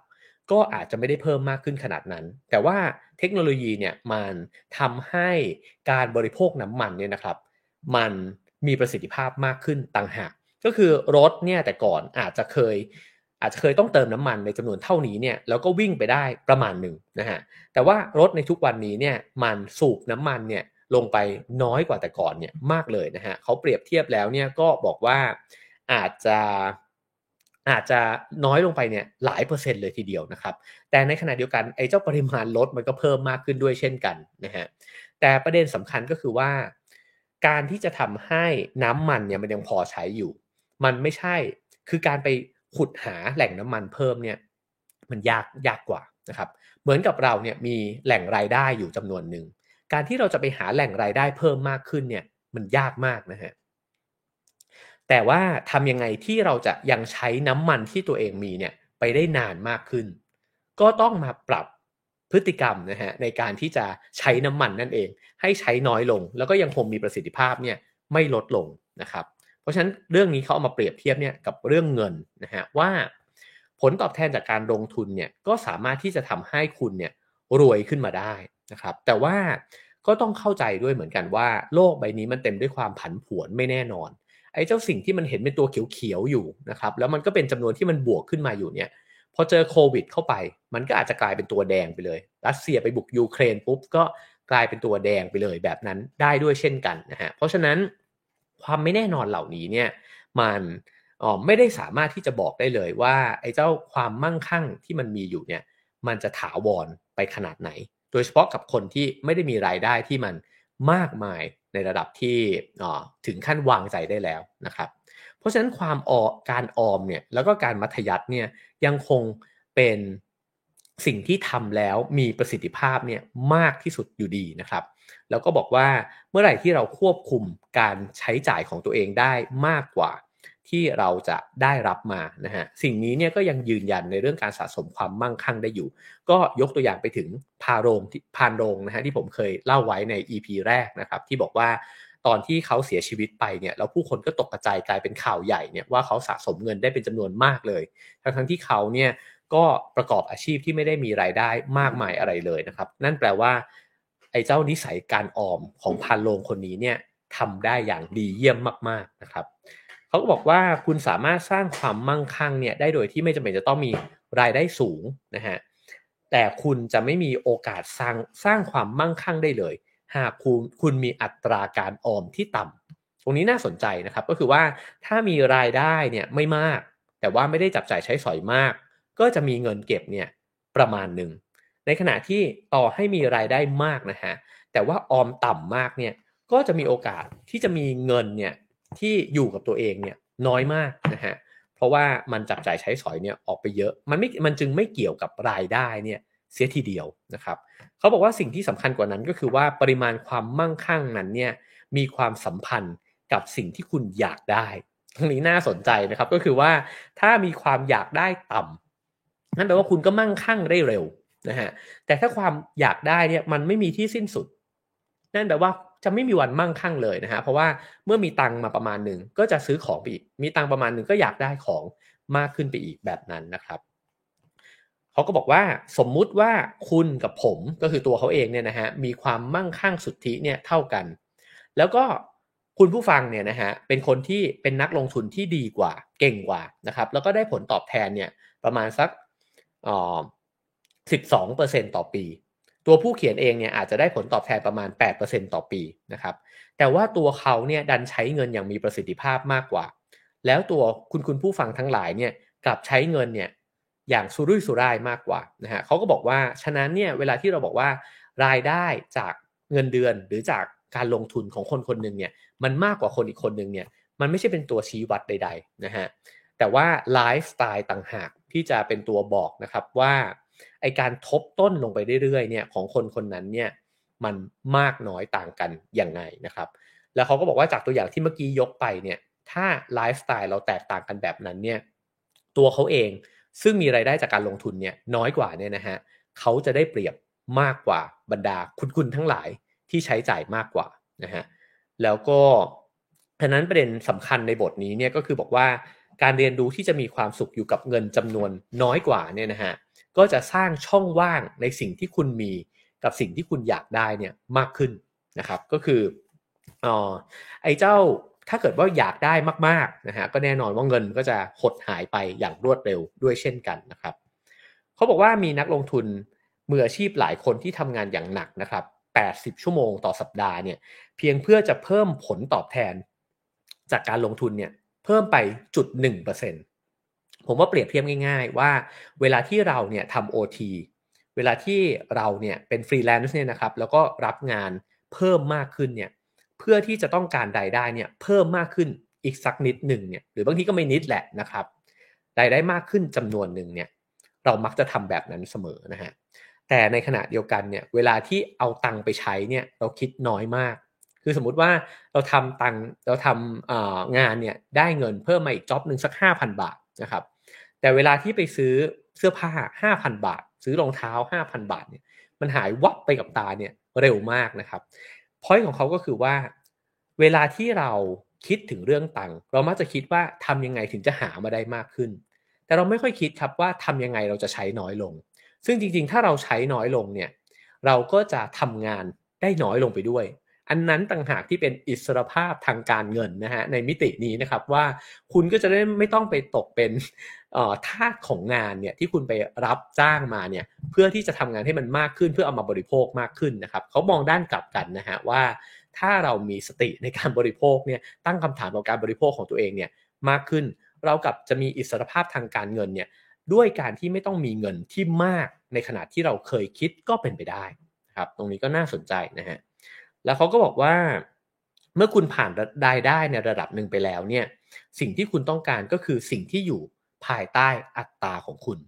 ก็อาจจะไม่ได้เพิ่มมากขึ้นขนาดนั้น แต่ว่าเทคโนโลยีเนี่ยมันทำให้การบริโภคน้ำมันเนี่ยนะครับ มันมีประสิทธิภาพมากขึ้นต่างหาก ก็คือรถเนี่ยแต่ก่อนอาจจะเคยอาจจะเคยต้องเติมน้ำมันในจำนวนเท่านี้เนี่ยแล้วก็วิ่งไปได้ประมาณหนึ่งนะฮะแต่ว่ารถในทุกวันนี้เนี่ยมันสูบน้ำมันเนี่ยลงไปน้อยกว่าแต่ก่อนเนี่ยมากเลยนะฮะเขาเปรียบเทียบแล้วเนี่ยก็บอกว่าอาจจะ อาจจะน้อยลงไปเนี่ยหลายเปอร์เซ็นต์เลยทีเดียวนะครับ แต่ในขณะเดียวกันไอ้เจ้าปริมาณรถมันก็เพิ่มมากขึ้นด้วยเช่นกันนะฮะแต่ประเด็นสำคัญก็คือว่า การที่จะทำให้น้ำมันเนี่ยมันยังพอใช้อยู่ มันไม่ใช่คือการไปขุดหาแหล่งน้ำมันเพิ่มเนี่ยมันยากยากกว่านะครับเหมือนกับเราเนี่ยมีแหล่งรายได้อยู่จำนวนหนึ่งการที่เราจะไปหาแหล่งรายได้เพิ่มมากขึ้นเนี่ยมันยากมากนะฮะ แต่ว่าทำยังไงที่เราจะยังใช้น้ำมันที่ตัวเองมีเนี่ยไปได้นานมากขึ้น ก็ต้องมาปรับพฤติกรรมนะฮะในการที่จะใช้น้ำมันนั่นเอง ให้ใช้น้อยลง แล้วก็ยังคงมีประสิทธิภาพเนี่ยไม่ลดลงนะครับ เพราะฉะนั้นเรื่องนี้เขาเอามาเปรียบเทียบเนี่ยกับเรื่องเงินนะฮะว่า ผลตอบแทนจากการลงทุนเนี่ยก็สามารถที่จะทำให้คุณเนี่ยรวยขึ้นมาได้นะครับ แต่ว่าก็ต้องเข้าใจด้วยเหมือนกันว่า โลกใบนี้มันเต็มด้วยความผันผวนไม่แน่นอน ไอ้เจ้าสิ่งที่มันเห็นเป็นตัวเขียวๆอยู่นะครับแล้วมันก็เป็นจำนวนที่มันบวกขึ้นมาอยู่เนี่ยพอเจอโควิด เข้าไป มันก็อาจจะกลายเป็นตัวแดงไปเลย รัสเซียไปบุกยูเครนปุ๊บก็กลายเป็นตัวแดงไปเลยแบบนั้นได้ด้วยเช่นกันนะฮะเพราะฉะนั้นความไม่แน่นอนเหล่านี้เนี่ยมันอ๋อไม่ได้สามารถที่จะบอกได้เลยว่าไอ้เจ้าความมั่งคั่งที่มันมีอยู่เนี่ยมันจะถาวรไปขนาดไหน โดยเฉพาะกับคนที่ไม่ได้มีรายได้ที่มันมากมาย ในระดับที่ถึงขั้นวางใจได้แล้วนะครับเพราะฉะนั้นความออการออมเนี่ยแล้วก็การมัธยัติเนี่ยยังคงเป็นสิ่งที่ทำแล้วมีประสิทธิภาพเนี่ยมากที่สุดอยู่ดีนะครับ แล้วก็บอกว่าเมื่อไหร่ที่เราควบคุมการใช้จ่ายของตัวเองได้มากกว่า ที่เราจะได้รับมานะฮะสิ่งนี้เนี่ยก็ยังยืนยันในเรื่องการสะสมความมั่งคั่งได้อยู่ ก็ยกตัวอย่างไปถึงพาโรงพานโรงนะฮะที่ผมเคยเล่าไว้ใน EP แรกนะครับที่บอกว่าตอนที่เขาเสียชีวิตไปเนี่ยแล้วผู้คนก็ตกกระจายกลายเป็นข่าวใหญ่เนี่ยว่าเขาสะสมเงินได้เป็นจำนวนมากเลย ทั้งทั้งที่เขาเนี่ยก็ประกอบอาชีพที่ไม่ได้มีรายได้มากมายอะไรเลยนะครับนั่นแปลว่าไอ้เจ้านิสัยการออมของพันโรงคนนี้เนี่ยทำได้อย่างดีเยี่ยมมากๆนะครับ เขาก็บอกว่าคุณสามารถสร้างความมั่งคั่งเนี่ยได้โดยที่ไม่จำเป็นจะต้องมีรายได้สูงนะฮะแต่คุณจะไม่มีโอกาสสร้างสร้างความมั่งคั่งได้เลย หากคุณคุณมีอัตราการออมที่ต่ำตรงนี้น่าสนใจนะครับก็คือว่าถ้ามีรายได้เนี่ยไม่มาก แต่ว่าไม่ได้จับจ่ายใช้สอยมาก ก็จะมีเงินเก็บเนี่ยประมาณหนึ่งในขณะที่ต่อให้มีรายได้มากนะฮะแต่ว่าออมต่ำมากเนี่ยก็จะมีโอกาสที่จะมีเงินเนี่ย ที่อยู่กับตัวเองเนี่ยน้อยมากนะฮะเพราะว่ามันจับจ่ายใช้สอยเนี่ยออกไปเยอะ มันไม่มันจึงไม่เกี่ยวกับรายได้เนี่ยเสียทีเดียวนะครับเขาบอกว่าสิ่งที่สำคัญกว่านั้นก็คือว่าปริมาณความมั่งคั่งนั้นเนี่ยมีความสัมพันธ์กับสิ่งที่คุณอยากได้ตรงนี้น่าสนใจนะครับก็คือว่าถ้ามีความอยากได้ต่ำนั่นแปลว่าคุณก็มั่งคั่งได้เร็วนะฮะแต่ถ้าความอยากได้เนี่ยมันไม่มีที่สิ้นสุด นั่นแปลว่า จะไม่มีวันมั่งคั่งเลยนะฮะเพราะว่าเมื่อมีตังมาประมาณหนึ่งก็จะซื้อของไปอีกมีตังประมาณหนึ่งก็อยากได้ของมากขึ้นไปอีกแบบนั้นนะครับเขาก็บอกว่าสมมุติว่าคุณกับผมก็คือตัวเขาเองเนี่ยนะฮะมีความมั่งคั่งสุทธิเนี่ยเท่ากัน แล้วก็คุณผู้ฟังเนี่ยนะฮะเป็นคนที่เป็นนักลงทุนที่ดีกว่าเก่งกว่านะครับแล้วก็ได้ผลตอบแทนเนี่ยประมาณสักอ๋อสิบสองเปอร์เซ็นต่อปี ตัวผู้เขียนเองเนี่ยอาจจะได้ผลตอบแทนประมาณ 8%ต่อปีนะครับ แต่ว่าตัวเขาเนี่ยดันใช้เงินอย่างมีประสิทธิภาพมากกว่า แล้วตัวคุณคุณผู้ฟังทั้งหลายเนี่ยกลับใช้เงินเนี่ยอย่างสุรุ่ยสุร่ายมากกว่านะฮะเขาก็บอกว่าฉะนั้นเนี่ยเวลาที่เราบอกว่ารายได้จากเงินเดือนหรือจากการลงทุนของคนคนหนึ่งเนี่ยมันมากกว่าคนอีกคนหนึ่งเนี่ยมันไม่ใช่เป็นตัวชี้วัดใด ๆนะฮะแต่ว่าไลฟ์สไตล์ต่างหากที่จะเป็นตัวบอกนะครับว่า ไอการทบต้นลงไปเรื่อยๆเนี่ยของคนคนนั้นเนี่ยมันมากน้อยต่างกันยังไงนะครับ แล้วเขาก็บอกว่าจากตัวอย่างที่เมื่อกี้ยกไปเนี่ยถ้าไลฟ์สไตล์เราแตกต่างกันแบบนั้นเนี่ยตัวเขาเองซึ่งมีรายได้จากการลงทุนเนี่ยน้อยกว่าเนี่ยนะฮะเขาจะได้เปรียบมากกว่าบรรดาคุณคุณทั้งหลายที่ใช้จ่ายมากกว่านะฮะแล้วก็ฉะนั้นประเด็นสำคัญในบทนี้เนี่ยก็คือบอกว่าการเรียนรู้ที่จะมีความสุขอยู่กับเงินจำนวนน้อยกว่าเนี่ยนะฮะ ก็จะสร้างช่องว่างในสิ่งที่คุณมีกับสิ่งที่คุณอยากได้เนี่ยมากขึ้นนะครับ ก็คืออ๋อไอ้เจ้าถ้าเกิดว่าอยากได้มากๆนะฮะก็แน่นอนว่าเงินก็จะหดหายไปอย่างรวดเร็วด้วยเช่นกันนะครับเขาบอกว่ามีนักลงทุนมืออาชีพหลายคนที่ทำงานอย่างหนักนะครับ 80 ชั่วโมงต่อสัปดาห์เนี่ยเพียงเพื่อจะเพิ่มผลตอบแทน จากการลงทุนเนี่ยเพิ่มไปจุด1%ผมว่าเปรียบเทียบง่าย ๆ ว่าเวลาที่เราเนี่ยทำ OT เวลาที่เราเนี่ยเป็นฟรีแลนซ์เนี่ยนะครับแล้วก็รับงานเพิ่มมากขึ้นเนี่ยเพื่อที่จะต้องการรายได้เนี่ยเพิ่มมากขึ้นอีกสักนิดหนึ่งเนี่ยหรือบางทีก็ไม่นิดแหละนะครับรายได้มากขึ้นจำนวนหนึ่งเนี่ยเรามักจะทำแบบนั้นเสมอนะฮะแต่ในขณะเดียวกันเนี่ยเวลาที่เอาตังไปใช้เนี่ยเราคิดน้อยมาก คือสมมุติว่าเราทำตังเราทำงานเนี่ยได้เงินเพิ่มมาอีกจ็อบหนึ่งสักห้าพันบาท นะครับ แต่เวลาที่ไปซื้อเสื้อผ้าห้าพันบาท ซื้อรองเท้าห้าพันบาทเนี่ยมันหายวับไปกับตาเนี่ยเร็วมากนะครับพอยต์ของเขาก็คือว่า เวลาที่เราคิดถึงเรื่องตังค์เรามักจะคิดว่าทำยังไงถึงจะหามาได้มากขึ้น แต่เราไม่ค่อยคิดครับว่าทำยังไงเราจะใช้น้อยลง ซึ่งจริงๆ ถ้าเราใช้น้อยลงเนี่ยเราก็จะทำงานได้น้อยลงไปด้วย อันนั้นต่างหากที่เป็นอิสรภาพทางการเงินนะฮะในมิตินี้นะครับว่าคุณก็จะได้ไม่ต้องไปตกเป็นทาสของงานเนี่ยที่คุณไปรับจ้างมาเนี่ยเพื่อที่จะทำงานให้มันมากขึ้นเพื่อเอามาบริโภคมากขึ้นนะครับเขามองด้านกลับกันนะฮะว่า ถ้าเรามีสติในการบริโภคเนี่ยตั้งคำถามต่อการบริโภคของตัวเองเนี่ยมากขึ้น เรากับจะมีอิสรภาพทางการเงินเนี่ยด้วยการที่ไม่ต้องมีเงินที่มากในขณะที่เราเคยคิดก็เป็นไปได้ครับตรงนี้ก็น่าสนใจนะฮะ แล้วเขาก็บอกว่า เมื่อคุณผ่านรายได้ในระดับหนึ่งไปแล้วเนี่ย สิ่งที่คุณต้องการก็คือสิ่งที่อยู่ภายใต้อัตราของคุณ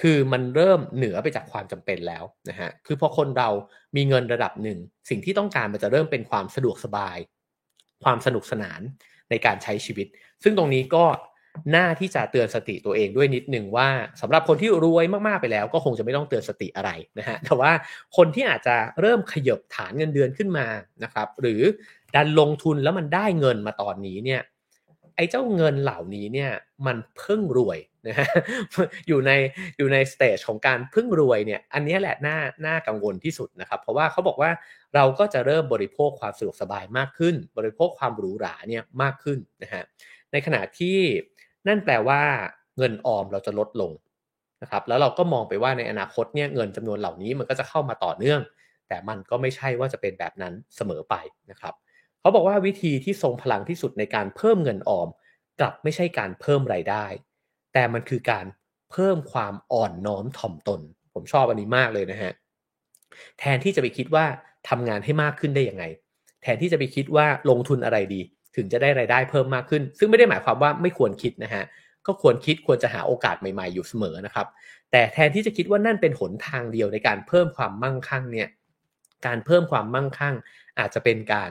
คือมันเริ่มเหนือไปจากความจำเป็นแล้วนะฮะ คือพอคนเรามีเงินระดับหนึ่ง สิ่งที่ต้องการมันจะเริ่มเป็นความสะดวกสบาย ความสนุกสนานในการใช้ชีวิต ซึ่งตรงนี้ก็ น่าที่จะเตือนสติตัวเองด้วยนิดหนึ่งว่าสำหรับคนที่รวยมากๆไปแล้ว ก็คงจะไม่ต้องเตือนสติอะไรนะฮะแต่ว่าคนที่อาจจะเริ่มขยบฐานเงินเดือนขึ้นมานะครับหรือดันลงทุนแล้วมันได้เงินมาตอนนี้เนี่ยไอ้เจ้าเงินเหล่านี้เนี่ยมันเพิ่งรวยนะฮะอยู่ในอยู่ในสเตจของการเพิ่งรวยเนี่ยอันนี้แหละน่าน่ากังวลที่สุดนะครับ เพราะว่าเขาบอกว่าเราก็จะเริ่มบริโภคความสะดวกสบายมากขึ้น บริโภคความหรูหราเนี่ยมากขึ้นนะฮะในขณะที่ นั่นแปลว่าเงินออมเราจะลดลงนะครับแล้วเราก็มองไปว่าในอนาคตเนี่ยเงินจำนวนเหล่านี้มันก็จะเข้ามาต่อเนื่อง แต่มันก็ไม่ใช่ว่าจะเป็นแบบนั้นเสมอไปนะครับเขาบอกว่าวิธีที่ทรงพลังที่สุดในการเพิ่มเงินออม กลับไม่ใช่การเพิ่มไรายได้ แต่มันคือการเพิ่มความอ่อนน้อมถ่อมตน ผมชอบอันนี้มากเลยนะฮะแทนที่จะไปคิดว่าทำงานให้มากขึ้นได้ยังไง แทนที่จะไปคิดว่าลงทุนอะไรดี ถึงจะได้ไรายได้เพิ่มมากขึ้น ซึ่งไม่ได้หมายความว่าไม่ควรคิดนะฮะก็ควรคิดควรจะหาโอกาสใหม่ๆอยู่เสมอนะครับ แต่แทนที่จะคิดว่านั่นเป็นหนทางเดียวในการเพิ่มความมั่งคั่งเนี่ยการเพิ่มความมั่งคั่ง อาจจะเป็นการ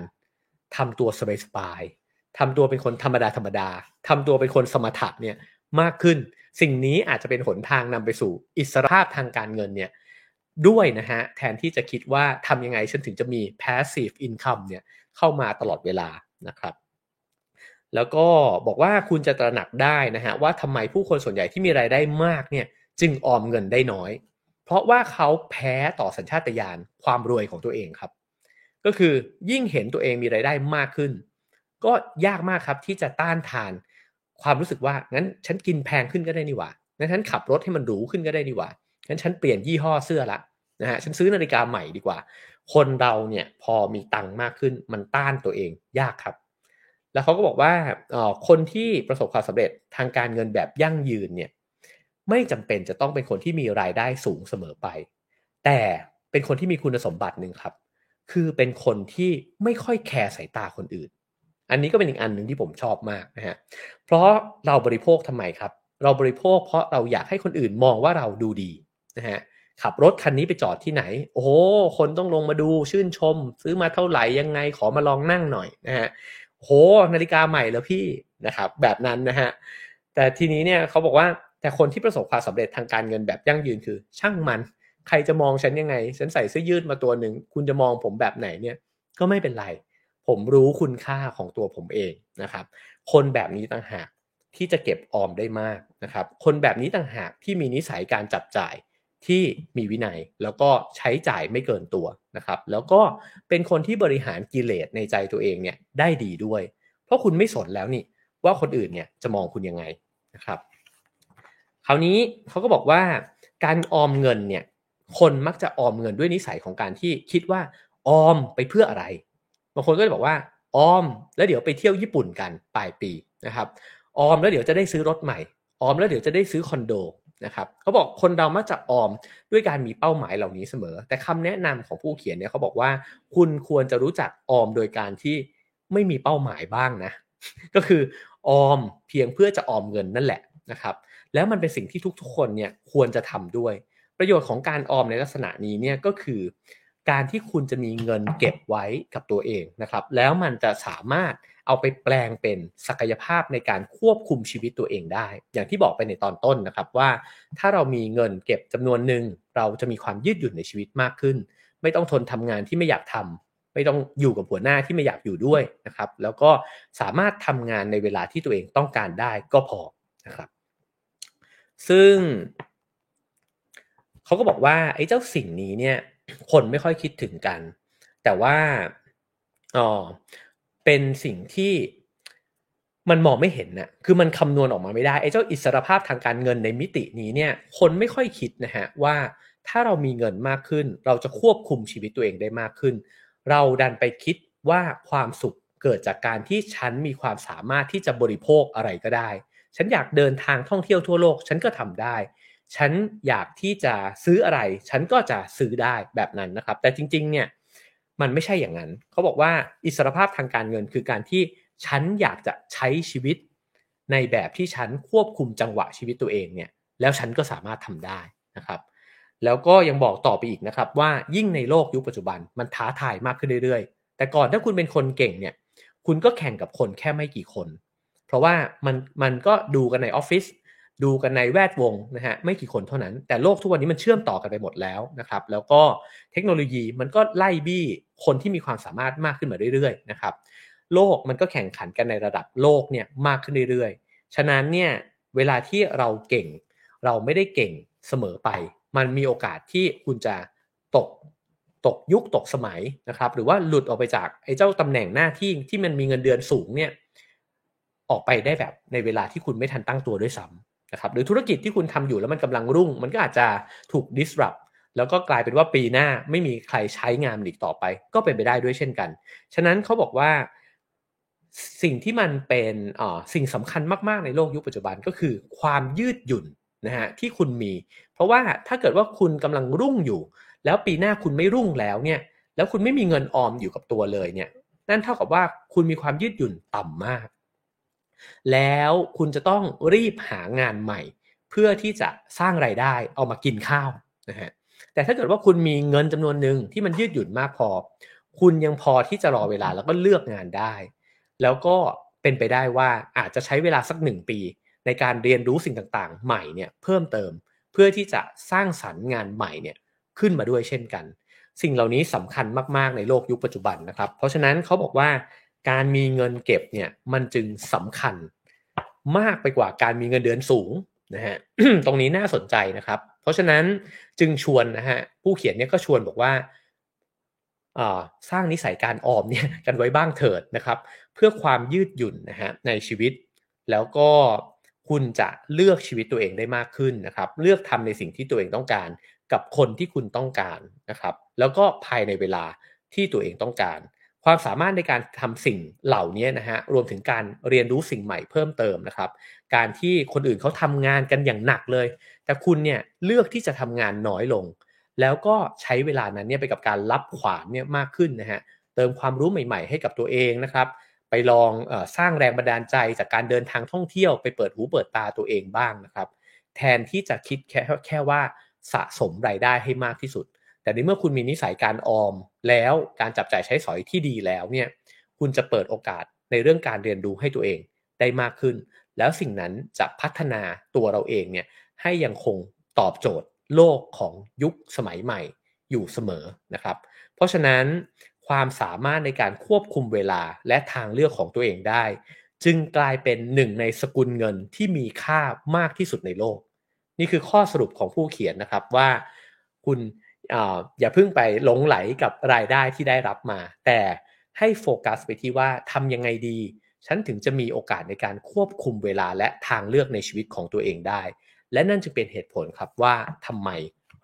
ทำตัวสบายๆทำตัวเป็นคนธรรมดาธรรมดาทำตัวเป็นคนสมถะเนี่ยมากขึ้น สิ่งนี้อาจจะเป็นหนทางนำไปสู่อิสรภาพทางการเงินเนี่ยด้วยนะฮะแทนที่จะคิดว่าทำยังไงฉันถึงจะมี passive income เนี่ยเข้ามาตลอดเวลานะครับ แล้วก็บอกว่าคุณจะตระหนักได้นะฮะว่าทำไมผู้คนส่วนใหญ่ที่มีรายได้มากเนี่ยจึงออมเงินได้น้อย เพราะว่าเขาแพ้ต่อสัญชาตญาณความรวยของตัวเองครับ ก็คือยิ่งเห็นตัวเองมีรายได้มากขึ้น ก็ยากมากครับที่จะต้านทาน ความรู้สึกว่างั้นฉันกินแพงขึ้นก็ได้นี่หว่างั้นฉันขับรถให้มันหรูขึ้นก็ได้นี่หว่างั้นฉันเปลี่ยนยี่ห้อเสื้อละนะฮะฉันซื้อนาฬิกาใหม่ดีกว่า คนเราเนี่ยพอมีตังค์มากขึ้นมันต้านตัวเองยากครับ แล้วเขาก็บอกว่าคนที่ประสบความสำเร็จทางการเงินแบบยั่งยืนเนี่ยไม่จำเป็นจะต้องเป็นคนที่มีรายได้สูงเสมอไป แต่เป็นคนที่มีคุณสมบัติหนึ่งครับ คือเป็นคนที่ไม่ค่อยแคร์สายตาคนอื่น อันนี้ก็เป็นอีกอันหนึ่งที่ผมชอบมากนะฮะเพราะเราบริโภคทำไมครับ เราบริโภคเพราะเราอยากให้คนอื่นมองว่าเราดูดีนะฮะขับรถคันนี้ไปจอดที่ไหน โอ้โหคนต้องลงมาดูชื่นชม ซื้อมาเท่าไหร่ยังไงขอมาลองนั่งหน่อยนะฮะ โหนาฬิกาใหม่แล้วพี่นะครับ แบบนั้นนะฮะแต่ทีนี้เนี่ยเขาบอกว่าแต่คนที่ประสบความสำเร็จทางการเงินแบบยั่งยืนคือ ช่างมัน ใครจะมองฉันยังไง ฉันใส่เสื้อยืดมาตัวหนึ่งคุณจะมองผมแบบไหนเนี่ย ก็ไม่เป็นไร ผมรู้คุณค่าของตัวผมเองนะครับ คนแบบนี้ต่างหากที่จะเก็บออมได้มากนะครับ คนแบบนี้ต่างหากที่มีนิสัยการจับจ่าย ที่มีวินัยแล้วก็ใช้จ่ายไม่เกินตัวนะครับ แล้วก็เป็นคนที่บริหารกิเลสในใจตัวเองเนี่ยได้ดีด้วย เพราะคุณไม่สนแล้วนี่ว่าคนอื่นเนี่ยจะมองคุณยังไงนะครับ คราวนี้เขาก็บอกว่าการออมเงินเนี่ยคนมักจะออมเงินด้วยนิสัยของการที่คิดว่าออมไปเพื่ออะไรบางคนก็จะบอกว่าออม แล้วเดี๋ยวไปเที่ยวญี่ปุ่นกันปลายปีนะครับออมแล้วเดี๋ยวจะได้ซื้อรถใหม่ออมแล้วเดี๋ยวจะได้ซื้อคอนโด นะครับเขาบอกคนเรามักจะออมด้วยการมีเป้าหมายเหล่านี้เสมอ แต่คำแนะนำของผู้เขียนเนี่ยเขาบอกว่า คุณควรจะรู้จักออมโดยการที่ไม่มีเป้าหมายบ้างนะ ก็คือออมเพียงเพื่อจะออมเงินนั่นแหละนะครับแล้วมันเป็นสิ่งที่ทุกๆคนเนี่ยควรจะทำด้วย ประโยชน์ของการออมในลักษณะนี้เนี่ยก็คือ การที่คุณจะมีเงินเก็บไว้กับตัวเองนะครับ แล้วมันจะสามารถเอาไปแปลงเป็นศักยภาพในการควบคุมชีวิตตัวเองได้ อย่างที่บอกไปในตอนต้นนะครับว่า ถ้าเรามีเงินเก็บจำนวนหนึ่งเราจะมีความยืดหยุ่นในชีวิตมากขึ้น ไม่ต้องทนทำงานที่ไม่อยากทำไม่ต้องอยู่กับหัวหน้าที่ไม่อยากอยู่ด้วยนะครับ แล้วก็สามารถทำงานในเวลาที่ตัวเองต้องการได้ก็พอนะครับ ซึ่งเขาก็บอกว่าไอ้เจ้าสิ่งนี้เนี่ย คนไม่ค่อยคิดถึงกัน แต่ว่าอ๋อเป็นสิ่งที่มันมองไม่เห็นนะคือมันคำนวณออกมาไม่ได้ ไอ้เจ้าอิสรภาพทางการเงินในมิตินี้เนี่ย คนไม่ค่อยคิดนะฮะว่าถ้าเรามีเงินมากขึ้น เราจะควบคุมชีวิตตัวเองได้มากขึ้น เราดันไปคิดว่าความสุขเกิดจากการที่ฉันมีความสามารถที่จะบริโภคอะไรก็ได้ ฉันอยากเดินทางท่องเที่ยวทั่วโลก ฉันก็ทำได้ ฉันอยากที่จะซื้ออะไร ฉันก็จะซื้อได้แบบนั้นนะครับ แต่จริง ๆ เนี่ยมันไม่ใช่อย่างนั้น เขาบอกว่าอิสรภาพทางการเงินคือการที่ฉันอยากจะใช้ชีวิตในแบบที่ฉันควบคุมจังหวะชีวิตตัวเองเนี่ย แล้วฉันก็สามารถทำได้นะครับ แล้วก็ยังบอกต่อไปอีกนะครับ ว่ายิ่งในโลกยุคปัจจุบันมันท้าทายมากขึ้นเรื่อยๆ แต่ก่อนถ้าคุณเป็นคนเก่งเนี่ย คุณก็แข่งกับคนแค่ไม่กี่คน เพราะว่ามันมันก็ดูกันในออฟฟิศ ดูกันในแวดวงนะฮะไม่กี่คนเท่านั้น แต่โลกทุกวันนี้มันเชื่อมต่อกันไปหมดแล้วนะครับ แล้วก็เทคโนโลยีมันก็ไล่บี้คนที่มีความสามารถมากขึ้นมาเรื่อยๆนะครับโลกมันก็แข่งขันกันในระดับโลกเนี่ยมากขึ้นเรื่อยๆ ฉะนั้นเนี่ยเวลาที่เราเก่ง เราไม่ได้เก่งเสมอไป มันมีโอกาสที่คุณจะตกตกยุคตกสมัยนะครับ หรือว่าหลุดออกไปจากไอ้เจ้าตำแหน่งหน้าที่ที่มันมีเงินเดือนสูงเนี่ยออกไปได้แบบในเวลาที่คุณไม่ทันตั้งตัวด้วยซ้ำะครับหรือธุรกิจที่คุณทำอยู่แล้วมันกำลังรุ่ง มันก็อาจจะถูก disrupt แล้วก็กลายเป็นว่าปีหน้าไม่มีใครใช้งานอีกต่อไป ก็เป็นไปได้ด้วยเช่นกัน ฉะนั้นเขาบอกว่าสิ่งที่มันเป็นอ่อสิ่งสำคัญมาก ๆ ในโลกยุคปัจจุบันก็คือความยืดหยุ่นนะฮะที่คุณมี เพราะว่าถ้าเกิดว่าคุณกำลังรุ่งอยู่ แล้วปีหน้าคุณไม่รุ่งแล้วเนี่ย แล้วคุณไม่มีเงินออมอยู่กับตัวเลยเนี่ย นั่นเท่ากับว่าคุณมีความยืดหยุ่นต่ำมาก แล้วคุณจะต้องรีบหางานใหม่ เพื่อที่จะสร้างไรายได้เอามากินข้าวนะฮะแต่ถ้าเกิดว่าคุณมีเงินจำนวนหนึ่งที่มันยืดหยุ่นมากพอ คุณยังพอที่จะรอเวลาแล้วก็เลือกงานได้ แล้วก็เป็นไปได้ว่าอาจจะใช้เวลาสักหนึ่งปี ในการเรียนรู้สิ่งต่างๆ ใหม่เนี่ยเพิ่มเติมเพื่อที่จะสร้างสรรค์งานใหม่เนี่ยขึ้นมาด้วยเช่นกัน สิ่งเหล่านี้สำคัญมากๆในโลกยุคปัจจุบันนะครับ เพราะฉะนั้นเขาบอกว่า การมีเงินเก็บเนี่ยมันจึงสำคัญมากไปกว่าการมีเงินเดือนสูงนะฮะตรงนี้น่าสนใจนะครับ เพราะฉะนั้นจึงชวนนะฮะผู้เขียนเนี่ยก็ชวนบอกว่าสร้างนิสัยการออมเนี่ยกันไว้บ้างเถิดนะครับ เพื่อความยืดหยุ่นนะฮะในชีวิต แล้วก็คุณจะเลือกชีวิตตัวเองได้มากขึ้นนะครับ เลือกทำในสิ่งที่ตัวเองต้องการ กับคนที่คุณต้องการนะครับ แล้วก็ภายในเวลาที่ตัวเองต้องการ ความสามารถในการทำสิ่งเหล่านี้นะฮะรวมถึงการเรียนรู้สิ่งใหม่เพิ่มเติมนะครับ การที่คนอื่นเขาทำงานกันอย่างหนักเลย แต่คุณเนี่ยเลือกที่จะทำงานน้อยลง แล้วก็ใช้เวลานั้นเนี่ยไปกับการรับขวานเนี่ยมากขึ้นนะฮะเติมความรู้ใหม่ ๆ ให้กับตัวเองนะครับไปลองอสร้างแรงบันดาลใจจากการเดินทางท่องเที่ยวไปเปิดหูเปิดตาตัวเองบ้างนะครับ แทนที่จะคิดแค่แค่ว่าสะสมรายได้ให้มากที่สุด แต่ในเมื่อคุณมีนิสัยการออมแล้วการจับจ่ายใช้สอยที่ดีแล้วเนี่ยคุณจะเปิดโอกาสในเรื่องการเรียนรู้ให้ตัวเองได้มากขึ้น แล้วสิ่งนั้นจะพัฒนาตัวเราเองเนี่ยให้ยังคงตอบโจทย์โลกของยุคสมัยใหม่อยู่เสมอนะครับ เพราะฉะนั้นความสามารถในการควบคุมเวลาและทางเลือกของตัวเองได้ จึงกลายเป็นหนึ่งในสกุลเงินที่มีค่ามากที่สุดในโลก นี่คือข้อสรุปของผู้เขียนนะครับว่า คุณ อย่าเพิ่งไปหลงไหลกับรายได้ที่ได้รับมา แต่ให้โฟกัสไปที่ว่าทำยังไงดี ฉันถึงจะมีโอกาสในการควบคุมเวลาและทางเลือกในชีวิตของตัวเองได้ และนั่นจึงเป็นเหตุผลครับว่าทำไม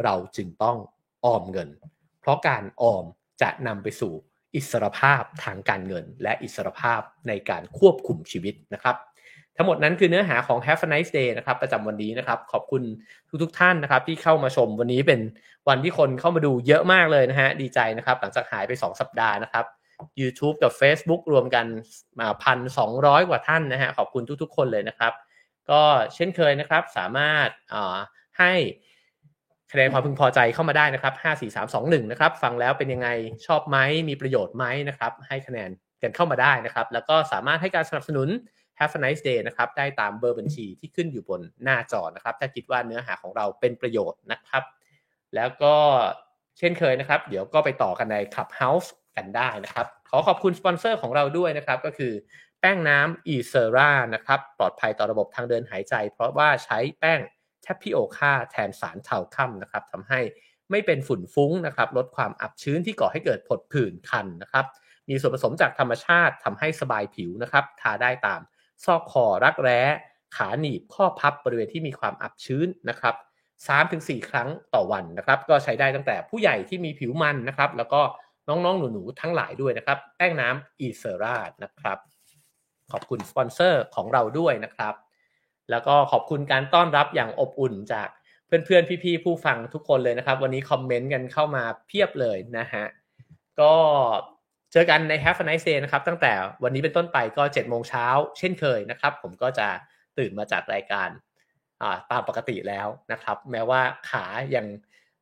เราจึงต้องออมเงิน เพราะการออมจะนำไปสู่อิสรภาพทางการเงิน และอิสรภาพในการควบคุมชีวิตนะครับ ทั้งหมดนั้นคือเนื้อหาของ Have a nice day นะครับประจำวันนี้นะครับ ขอบคุณทุกทท่านนะครับ ที่เข้ามาชมวันนี้เป็นวันที่คนเข้ามาดูเยอะมากเลยนะฮะดีใจนะครับ หลังจากหายไป 2 สัปดาห์นะครับ YouTube กับ Facebook รวมกันมาพันสองกว่าท่านนะฮะขอบคุณทุก ๆ คนเลยนะครับ ก็เช่นเคยนะครับ สามารถให้คะแนนความพึงพอใจเข้ามาได้นะครับ5 4 3 2 1นะครับ ฟังแล้วเป็นยังไงชอบไหมมีประโยชน์ไหมนะครับ ให้คะแนนกันเข้ามาได้นะครับ แล้วก็สามารถให้การสนับสนุน Have a nice day นะครับได้ตามเบอร์บัญชีที่ขึ้นอยู่บนหน้าจอนะครับ ถ้าคิดว่าเนื้อหาของเราเป็นประโยชน์นะครับ แล้วก็เช่นเคยนะครับ เดี๋ยวก็ไปต่อกันใน Clubhouse กันได้นะครับ ขอขอบคุณสปอนเซอร์ของเราด้วยนะครับ ก็คือแป้งน้ำ e s e r a นะครับ ปลอดภัยต่อระบบทางเดินหายใจ เพราะว่าใช้แป้งแทปพิโอคาแทนสารเทาค่ำนะครับทำให้ไม่เป็นฝุ่นฟุ้งนะครับ ลดความอับชื้นที่ก่อให้เกิดผดผื่นคันนะครับ มีส่วนผสมจากธรรมชาติทำให้สบายผิวนะครับ ทาได้ตาม ซอกคอรักแร้ ขาหนีบข้อพับบริเวณที่มีความอับชื้นนะครับ3-4ครั้งต่อวันนะครับ ก็ใช้ได้ตั้งแต่ผู้ใหญ่ที่มีผิวมันนะครับ แล้วก็น้องๆ หนูๆ ทั้งหลายด้วยนะครับ แป้งน้ำอีเซรานะครับ ขอบคุณสปอนเซอร์ของเราด้วยนะครับ แล้วก็ขอบคุณการต้อนรับอย่างอบอุ่นจากเพื่อนๆ พี่ๆ ผู้ฟังทุกคนเลยนะครับ วันนี้คอมเมนต์กันเข้ามาเพียบเลยนะฮะ ก็ เจอกันใน Have a nice day นะครับ ตั้งแต่วันนี้เป็นต้นไปก็7โมงเช้าเช่นเคยนะครับ ผมก็จะตื่นมาจากรายการตามปกติแล้วนะครับ แม้ว่าขายัง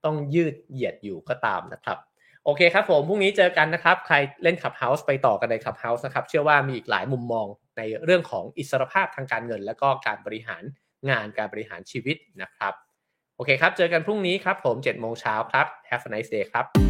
ต้องยืดเหยียดอยู่ก็ตามนะครับ โอเคครับผมพรุ่งนี้เจอกันนะครับ ใครเล่นขับเฮาส์ไปต่อกันในขับเฮาส์นะครับ เชื่อว่ามีอีกหลายมุมมองในเรื่องของอิสรภาพทางการเงิน และก็การบริหารงานการบริหารชีวิตนะครับ โอเคครับ เจอกันพรุ่งนี้ครับผม7โมงเช้าครับ Have a nice day ครับ